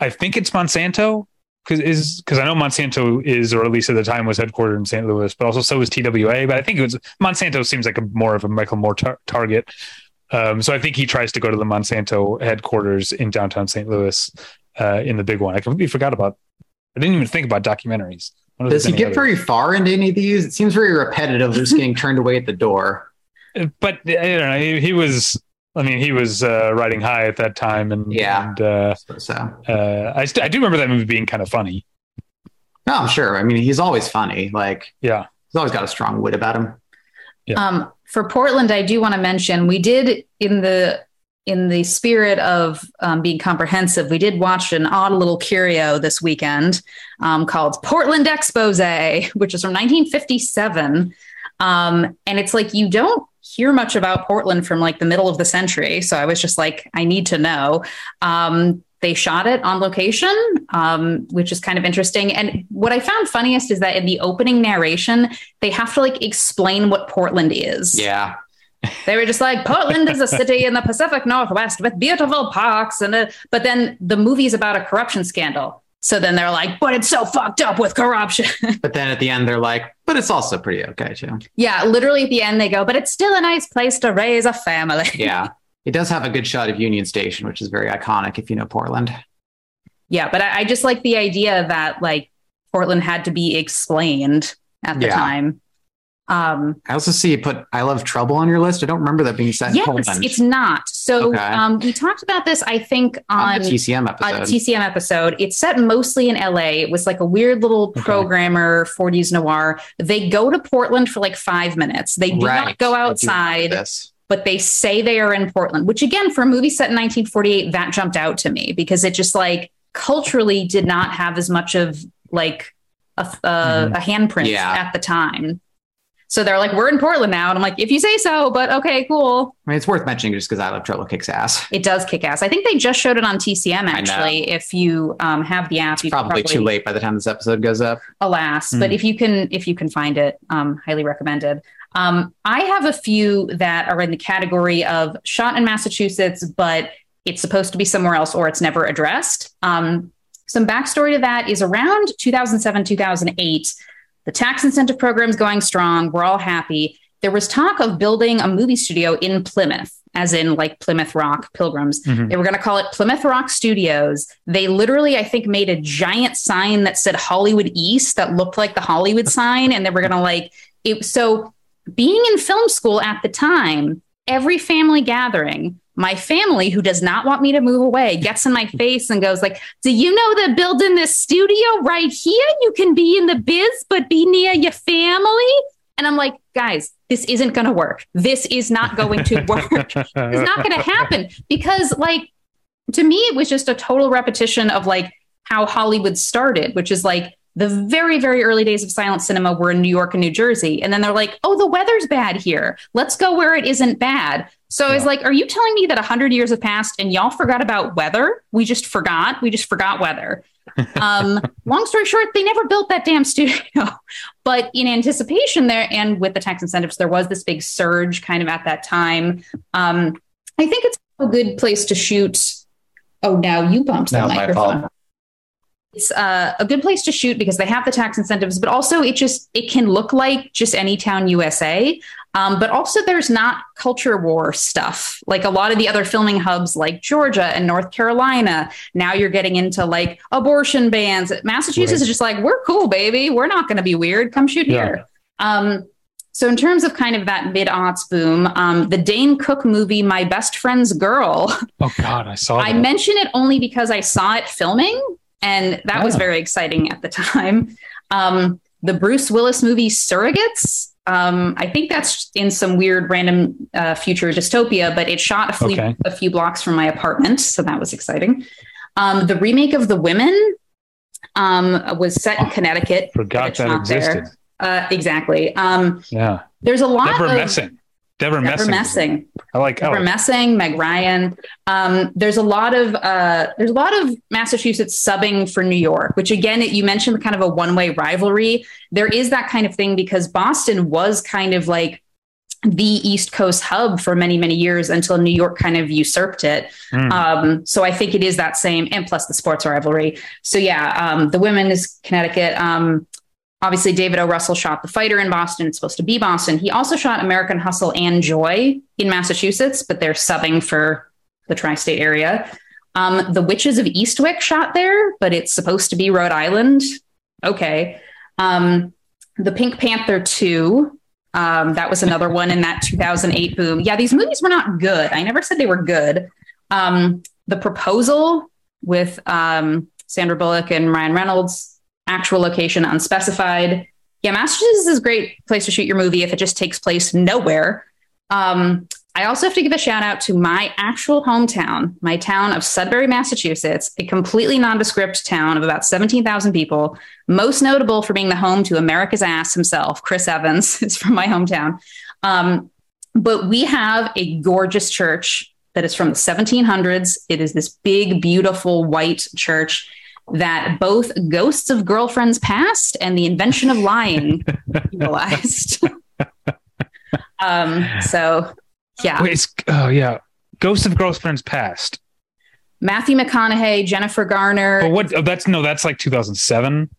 I think it's Monsanto because is because I know Monsanto is or at least at the time was headquartered in St. Louis, but also so is TWA. But I think it was Monsanto seems like a more of a Michael Moore tar- target. Um, so I think he tries to go to the Monsanto headquarters in downtown St. Louis uh, in the big one. I completely forgot about. I didn't even think about documentaries. I wonder if Does he get any very far into any of these? It seems very repetitive, just getting turned away at the door. But I don't know. He, he was. I mean, he was uh, riding high at that time, and Yeah. And, uh, So, uh, I st- I do remember that movie being kind of funny. no, I'm sure. I mean, he's always funny. Like Yeah. he's always got a strong wit about him. Yeah. Um, for Portland, I do want to mention we did in the in the spirit of um, being comprehensive, we did watch an odd little curio this weekend um, called Portland Expose, which is from 1957, um, and it's like you don't hear much about Portland from like the middle of the century. So I was just like, I need to know. Um, they shot it on location, um, which is kind of interesting. And what I found funniest is that in the opening narration, they have to like explain what Portland is. Yeah. They were just like, Portland is a city in the Pacific Northwest with beautiful parks. And a, but then the movie's about a corruption scandal. So then they're like, but it's so fucked up with corruption. But then at the end, they're like, but it's also pretty okay too. yeah, literally at the end, they go, but it's still a nice place to raise a family. Yeah. It does have a good shot of Union Station, which is very iconic if you know Portland. yeah, but I, I just like the idea that like Portland had to be explained at the Yeah. time. Um, I also see you put I Love Trouble on your list. I don't remember that being set in yes, Poland. it's not. So Okay. um, we talked about this, I think, on on the TCM episode. TCM episode. It's set mostly in LA. It was like a weird little programmer, 40s noir. They go to Portland for like five minutes. They do Right. not go I do remember outside, but they say they are in Portland, which again, for a movie set in 1948, that jumped out to me because it just like culturally did not have as much of like a, a, a handprint Yeah. at the time. So they're like, we're in Portland now. And I'm like, if you say so, but okay, cool. I mean, it's worth mentioning just because I Love Trouble kicks ass. It does kick ass. I think they just showed it on TCM actually. If you um, have the app, you can Probably too late by the time this episode goes up. Alas, Hmm. but if you can, if you can find it, um, highly recommended. Um, I have a few that are in the category of shot in Massachusetts, but it's supposed to be somewhere else or it's never addressed. Um, some backstory to that is around 2007, 2008. The tax incentive program's going strong. We're all happy. There was talk of building a movie studio in Plymouth, as in like Plymouth Rock Pilgrims. Mhm. They were going to call it Plymouth Rock Studios. They literally, I think, made a giant sign that said Hollywood East that looked like the Hollywood sign. And they were going to like it. So, being in film school at the time, every family gathering, my family who does not want me to move away gets in my face and goes like, "Do you know they're building this studio right here? You can be in the biz but be near your family." And I'm like, guys, this isn't going to work. This is not going to work. it's not going to happen because, like, to me, it was just a total repetition of like how Hollywood started, which is like the very, very early days of silent cinema were in New York and New Jersey. And then they're like, oh, the weather's bad here. Let's go where it isn't bad. So yeah. I was like, are you telling me that 100 years have passed and y'all forgot about weather? We just forgot. We just forgot weather. um, long story short, they never built that damn studio. but in anticipation there and with the tax incentives, there was this big surge kind of at that time. Um, I think it's a good place to shoot. Oh, now you bumped the microphone it's uh, a good place to shoot because they have the tax incentives, but also it just it can look like just any town USA. Um, but also there's not culture war stuff like a lot of the other filming hubs like Georgia and North Carolina. Now you're getting into like abortion bans. Massachusetts right. is just like we're cool, baby. We're not going to be weird. Come shoot yeah. here. Um, so, in terms of kind of that mid aughts boom, um, the Dane Cook movie, My Best Friend's Girl. Oh, God, I saw I mention it only because I saw it filming and that was very exciting at the time. Um, the Bruce Willis movie Surrogates. Um, I think that's in some weird random uh, future dystopia, but it shot a, few, okay. a few blocks from my apartment, so that was exciting. Um, the remake of The Women um, was set in Connecticut. Forgot that existed. Uh, exactly. Um, yeah. There's a lot Deborah of Messing. Deborah, Deborah Messing. Messing. I like Deborah like. Messing, Meg Ryan. Um, there's a lot of uh, there's a lot of Massachusetts subbing for New York, which again, you mentioned kind of a one way rivalry. There is that kind of thing because Boston was kind of like the East Coast hub for many, many years until New York kind of usurped it. Mm. Um, so I think it is that same, and plus the sports rivalry. So yeah, um, the women is Connecticut. Obviously, David O. Russell shot The Fighter in Boston. It's supposed to be Boston. He also shot American Hustle and Joy in Massachusetts, but they're subbing for the tri state area. Um, the Witches of Eastwick shot there, but it's supposed to be Rhode Island. Okay. Um, the Pink Panther 2. Um, that was another one in that 2008 boom. Yeah, these movies were not good. I never said they were good. Um, the Proposal with um, Sandra Bullock and Ryan Reynolds actual location unspecified. Yeah, Massachusetts is a great place to shoot your movie if it just takes place nowhere. Um, I also have to give a shout out to my actual hometown, my town of Sudbury, Massachusetts, a completely nondescript town of about 17,000 people, most notable for being the home to America's ass himself. Chris Evans is from my hometown. Um, but we have a gorgeous church that is from the 1700s. It is this big, beautiful white church that both ghosts of girlfriends past and the invention of lying utilized. um, so, yeah. Wait, oh, yeah. Ghosts of girlfriends past. Matthew McConaughey, Jennifer Garner. But what? Oh, that's no, that's like 2007.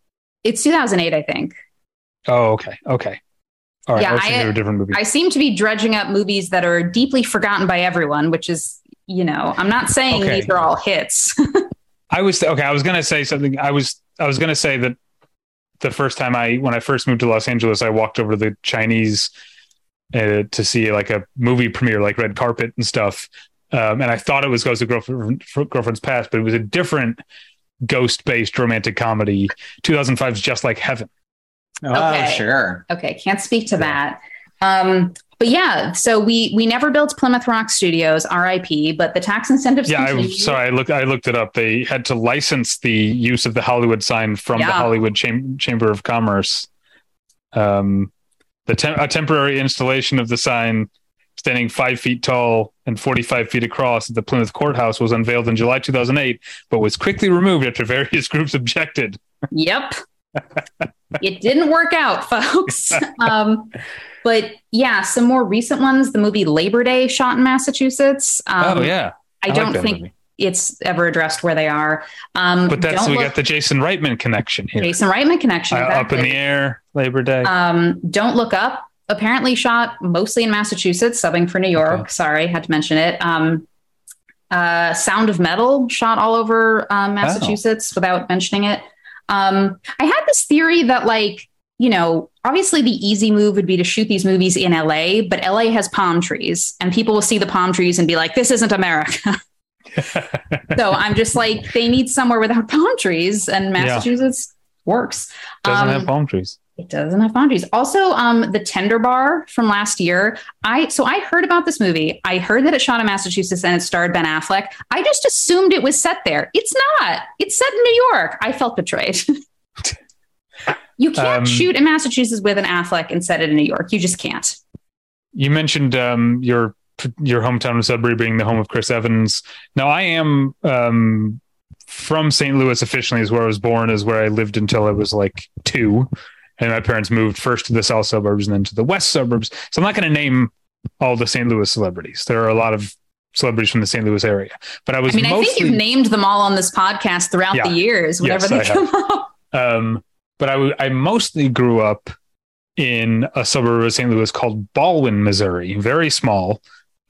It's 2008, I think. Oh, okay. Okay. All right. Yeah, I, movie. I seem to be dredging up movies that are deeply forgotten by everyone, which is, you know, I'm not saying okay. these are all hits. I was okay. I was going to say something. I was I was going to say that the first time I when I first moved to Los Angeles, I walked over to the Chinese uh, to see like a movie premiere, like red carpet and stuff. Um, and I thought it was Ghost of Girlfriend, Girlfriend's Past, but it was a different ghost-based romantic comedy. 2005's Just Like Heaven. Oh, okay. sure. Okay, can't speak to that. Um, but yeah, so we we never built Plymouth Rock Studios, RIP, but the tax incentives. Yeah, I'm sorry, I looked I looked it up. They had to license the use of the Hollywood sign from yeah. the Hollywood Cham- Chamber of Commerce. Um, the te- a temporary installation of the sign, standing five feet tall and 45 feet across at the Plymouth Courthouse, was unveiled in July 2008, but was quickly removed after various groups objected. Yep. it didn't work out, folks. Um, but yeah, some more recent ones. The movie Labor Day shot in Massachusetts. Um, oh yeah, I, I don't like think movie. it's ever addressed where they are. Um, but that's we look, got the Jason Reitman connection here. Jason Reitman connection. Uh, exactly. Up in the air, Labor Day. Um, don't look up. Apparently shot mostly in Massachusetts, subbing for New York. Okay. Sorry, had to mention it. Um, uh, Sound of Metal shot all over um, Massachusetts oh. without mentioning it. Um, I had this theory that like you know, obviously the easy move would be to shoot these movies in LA, but LA has palm trees and people will see the palm trees and be like, this isn't America. so I'm just like, they need somewhere without palm trees and Massachusetts yeah. works. Doesn't um, have palm trees. It doesn't have boundaries. Also, um, the Tender Bar from last year. I so I heard about this movie. I heard that it shot in Massachusetts and it starred Ben Affleck. I just assumed it was set there. It's not. It's set in New York. I felt betrayed. You can't Um, shoot in Massachusetts with an Affleck and set it in New York. You just can't. You mentioned um, your your hometown of Sudbury being the home of Chris Evans. Now I am um, from St. Louis officially, is where I was born, is where I lived until I was like two, and my parents moved first to the south suburbs and then to the west suburbs. So I'm not going to name all the St. Louis celebrities. There are a lot of celebrities from the St. Louis area, but I was I mean, I think you've named them all on this podcast throughout Yeah. the years, whenever Yes, they I have. come up. Um, but I, w- I mostly grew up in a suburb of St. Louis called Ballwin, Missouri, very small.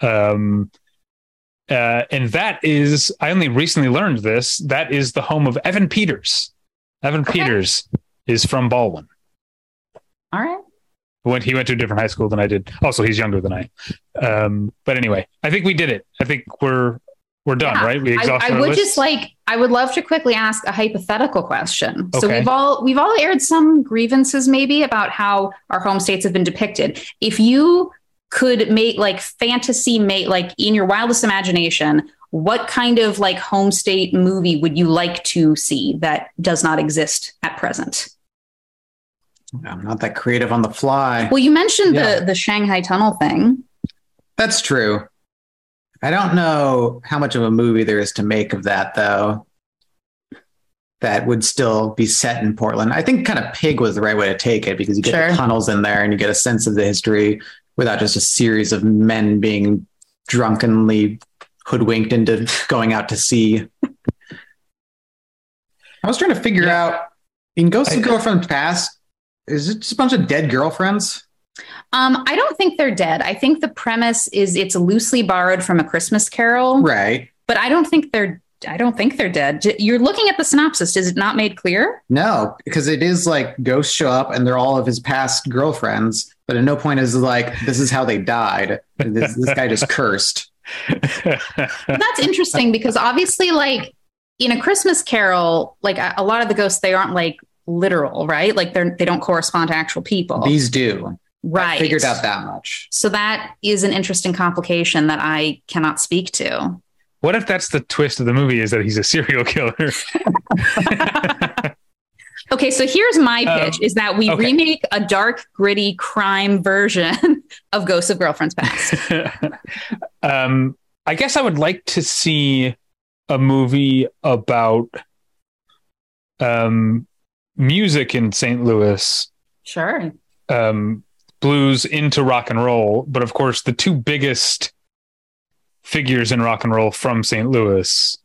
Um, uh, and that is, I only recently learned this, that is the home of Evan Peters. Evan Okay. Peters is from Ballwin. All right. Went, he went to a different high school than I did. Also, he's younger than I. Um, but anyway, I think we did it. I think we're we're done, Yeah. right? We I, exhausted I our would list? just like I would love to quickly ask a hypothetical question. So we've all we've all aired some grievances maybe about how our home states have been depicted. If you could make like fantasy mate like in your wildest imagination, what kind of like home state movie would you like to see that does not exist at present? I'm not that creative on the fly. Well, you mentioned Yeah. the the Shanghai tunnel thing. That's true. I don't know how much of a movie there is to make of that, though. That would still be set in Portland. I think kind of Pig was the right way to take it because you get Sure. the tunnels in there and you get a sense of the history without just a series of men being drunkenly hoodwinked into going out to sea. I was trying to figure Yeah. out in Ghosts of Girlfriend's Past, is it just a bunch of dead girlfriends? Um, I don't think they're dead. I think the premise is it's loosely borrowed from a Christmas Carol. Right. but I don't think they're I don't think they're dead. You're looking at the synopsis. Is it not made clear? No, because it is like ghosts show up and they're all of his past girlfriends, but at no point is it like this is how they died. This, this guy just cursed. That's interesting because obviously, like in a Christmas Carol, like a, a lot of the ghosts they aren't like literal, right? Like they're they don't correspond to actual people, These do. Right? I figured out that much. So that is an interesting complication that I cannot speak to. what if that's the twist of the movie is that he's a serial killer? Okay, so here's my Um, pitch: is that we okay. remake a dark, gritty crime version of Ghosts of Girlfriends Past. um, I guess I would like to see a movie about um, music in St. Louis, Sure. um, blues into rock and roll. But of course, the two biggest figures in rock and roll from St. Louis,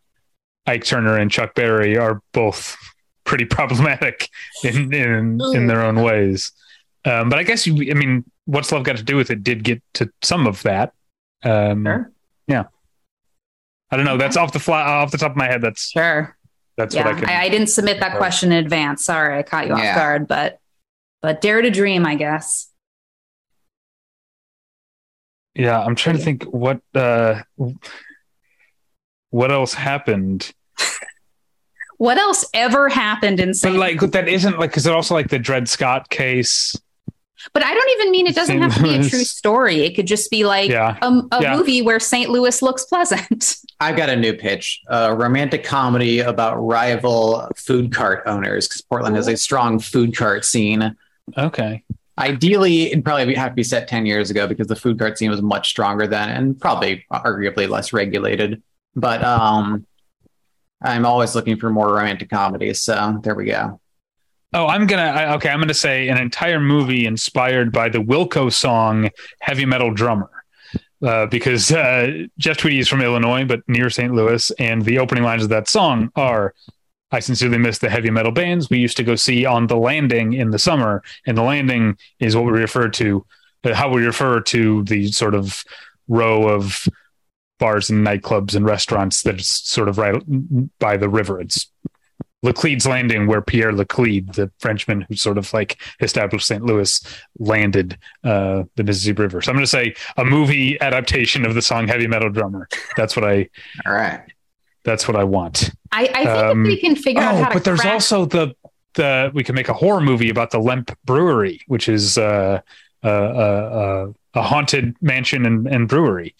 Ike Turner and Chuck Berry, are both pretty problematic in in, in their own ways. Um, but I guess you, I mean, what's love got to do with it? Did get to some of that. Um, Sure. I don't know. That's off the fly, off the top of my head. That's Sure. that's yeah, what I can. I, I didn't submit that question in advance. Sorry, I caught you Yeah. off guard, but but dare to dream, I guess. Yeah, I'm trying to think what uh, what else happened. What else ever happened in But St. like that isn't like because it also like the Dred Scott case. But I don't even mean it doesn't St. have to be a true story. It could just be like Yeah. a, a Yeah. movie where St. Louis looks pleasant. I've got a new pitch a romantic comedy about rival food cart owners because Portland has a strong food cart scene. Okay. Ideally, it'd probably have to be set 10 years ago because the food cart scene was much stronger then and probably arguably less regulated. But um, I'm always looking for more romantic comedies. So there we go. Oh, I'm gonna. I, okay, I'm gonna say an entire movie inspired by the Wilco song "Heavy Metal Drummer," uh, because uh, Jeff Tweedy is from Illinois, but near St. Louis, and the opening lines of that song are. I sincerely miss the heavy metal bands we used to go see on the landing in the summer. And the landing is what we refer to, uh, how we refer to the sort of row of bars and nightclubs and restaurants that's sort of right by the river. It's Laclede's Landing, where Pierre Laclede, the Frenchman who sort of like established St. Louis, landed uh, the Mississippi River. So I'm going to say a movie adaptation of the song "Heavy Metal Drummer." That's what I. All right. That's what I want. I, I think Um, if we can figure out Oh, how to but there's crack- also the the we can make a horror movie about the Lemp Brewery, which is uh, uh, uh, a haunted mansion and, and brewery.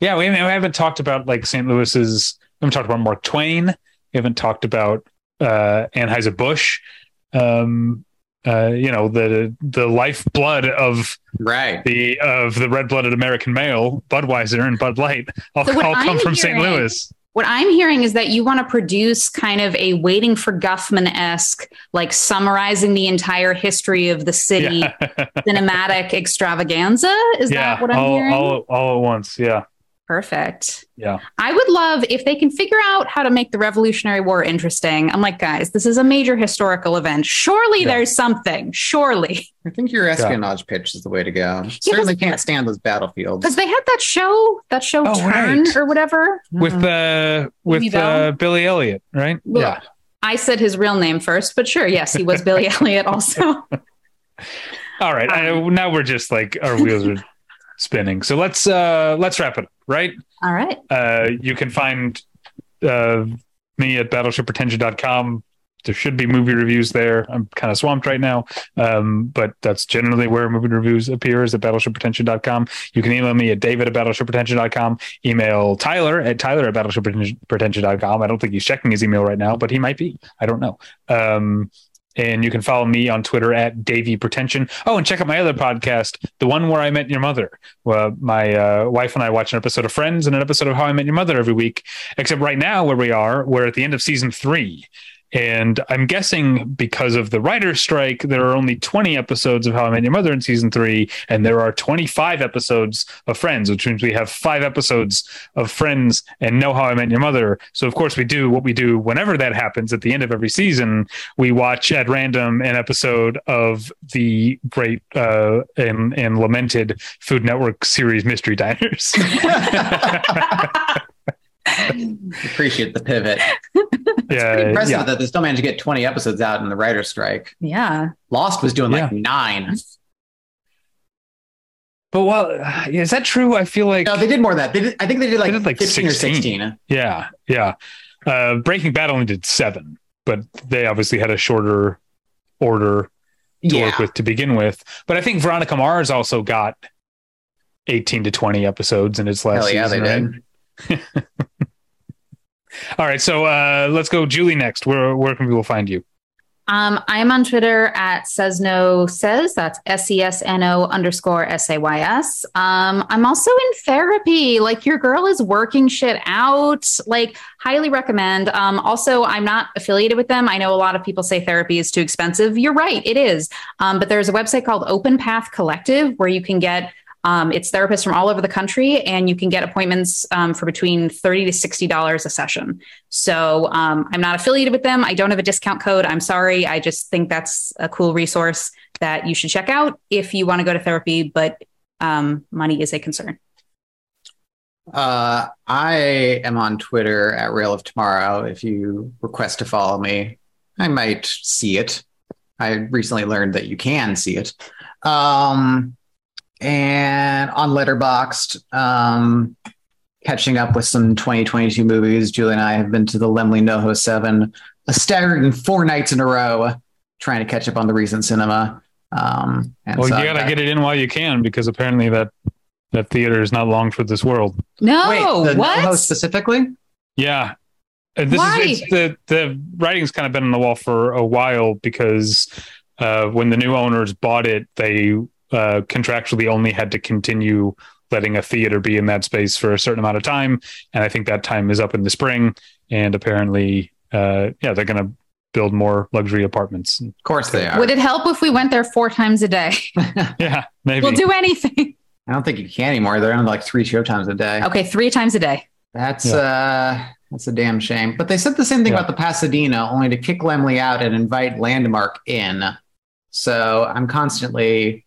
Yeah, we haven't, we haven't, talked about like St. Louis's. We haven't talked about Mark Twain. We haven't talked about uh, Anheuser Busch. Um, uh, you know the the lifeblood of right the of the red blooded American male, Budweiser and Bud Light, all, so all come from St. Louis. What I'm hearing is that you want to produce kind of a waiting for Guffman esque, like summarizing the entire history of the city yeah. cinematic extravaganza. Is yeah, that what I'm all, hearing? All, all at once. Yeah. Perfect. Yeah. I would love if they can figure out how to make the Revolutionary War interesting. I'm like, guys, this is a major historical event. Surely yeah. there's something. Surely. I think your espionage yeah. pitch is the way to go. Yeah, Certainly can't stand those battlefields. Because they had that show, that show oh, Turn right. or whatever. With uh with uh, Billy Elliot, right? Well, yeah. I said his real name first, but sure, yes, he was Billy Elliot also. All right. Um, I, now we're just like our wheels are spinning. So let's uh let's wrap it up, right? All right. Uh you can find uh me at battleshippretension.com. There should be movie reviews there. I'm kind of swamped right now. Um, but that's generally where movie reviews appears at battleshippretension.com. You can email me at david at battleshippretension.com. Email Tyler at tyler at battleshippretension.com. I don't think he's checking his email right now, but he might be. I don't know. Um, and you can follow me on Twitter at Davy Pretension. Oh, and check out my other podcast, the one where I met your mother. My uh, wife and I watch an episode of Friends and an episode of How I Met Your Mother every week. Except right now, where we are, we're at the end of season three, and I'm guessing because of the writer's strike, there are only 20 episodes of How I Met Your Mother in season three, and there are 25 episodes of Friends, which means we have five episodes of Friends and no How I Met Your Mother. So, of course, we do what we do whenever that happens at the end of every season. We watch at random an episode of the great uh, and, and lamented Food Network series Mystery Diners. Appreciate the pivot. It's yeah, pretty impressive yeah. that they still managed to get 20 episodes out in the writer's strike. Yeah. Lost was doing like nine. But well, is that true? I feel like no, they did more than that. They did, I think they did like, they did like 15 16. or 16. Yeah, yeah. Uh, Breaking Bad only did seven, but they obviously had a shorter order to yeah. work with to begin with. But I think Veronica Mars also got 18 to 20 episodes in its last Hell yeah, season. They right? did. All right, so uh, let's go, Julie. Next, where where can people find you? Um, I'm on Twitter at says no says that's S E S N O underscore S A Y S. Um, I'm also in therapy. Like your girl is working shit out. Like highly recommend. Um, also, I'm not affiliated with them. I know a lot of people say therapy is too expensive. You're right, it is. Um, but there's a website called Open Path Collective where you can get um, it's therapists from all over the country, and you can get appointments um, for between thirty to sixty dollars a session. So um, I'm not affiliated with them. I don't have a discount code. I'm sorry. I just think that's a cool resource that you should check out if you want to go to therapy, but um, money is a concern. Uh, I am on Twitter at Rail of Tomorrow. If you request to follow me, I might see it. I recently learned that you can see it. Um, and on Letterboxd, um, catching up with some 2022 movies. Julie and I have been to the Laemmle NoHo 7 a staggering four nights in a row trying to catch up on the recent cinema. Um, and well, so you got to get it in while you can because apparently that that theater is not long for this world. No, Wait, the what? NoHo specifically? Yeah. Uh, this Why? is the the writing's kind of been on the wall for a while because uh, when the new owners bought it, they uh, contractually only had to continue letting a theater be in that space for a certain amount of time. And I think that time is up in the spring. And apparently, uh, yeah, they're going to build more luxury apartments. Of course they are. Would it help if we went there four times a day? yeah, maybe. We'll do anything. I don't think you can anymore. They're on like three show times a day. Okay, three times a day. That's yeah. uh that's a damn shame. But they said the same thing yeah. about the Pasadena, only to kick Laemmle out and invite Landmark in. So I'm constantly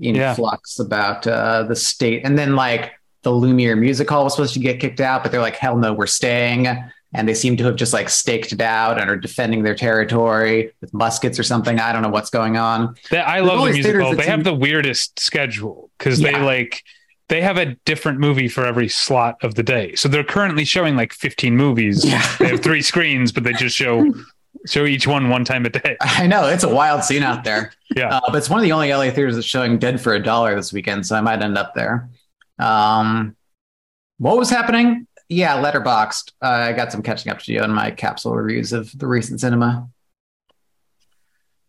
in yeah. flux about uh, the state. And then like the Lumiere Music Hall was supposed to get kicked out, but they're like, hell no, we're staying. And they seem to have just like staked it out and are defending their territory with muskets or something. I don't know what's going on. I love the music hall. They have the weirdest schedule because yeah. they like they have a different movie for every slot of the day. So they're currently showing like 15 movies. Yeah. they have three screens, but they just show show each one one time a day. I know it's a wild scene out there. yeah, uh, but it's one of the only LA theaters that's showing Dead for a Dollar this weekend, so I might end up there. Um, what was happening? Yeah, Letterboxd. Uh, I got some catching up to do on my capsule reviews of the recent cinema.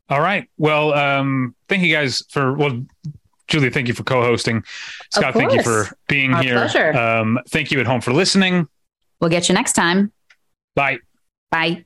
All right. Well, um, thank you guys for well, Julie, thank you for co-hosting. Scott, thank you for being Our here. pleasure. Um, thank you at home for listening. We'll get you next time. Bye. Bye.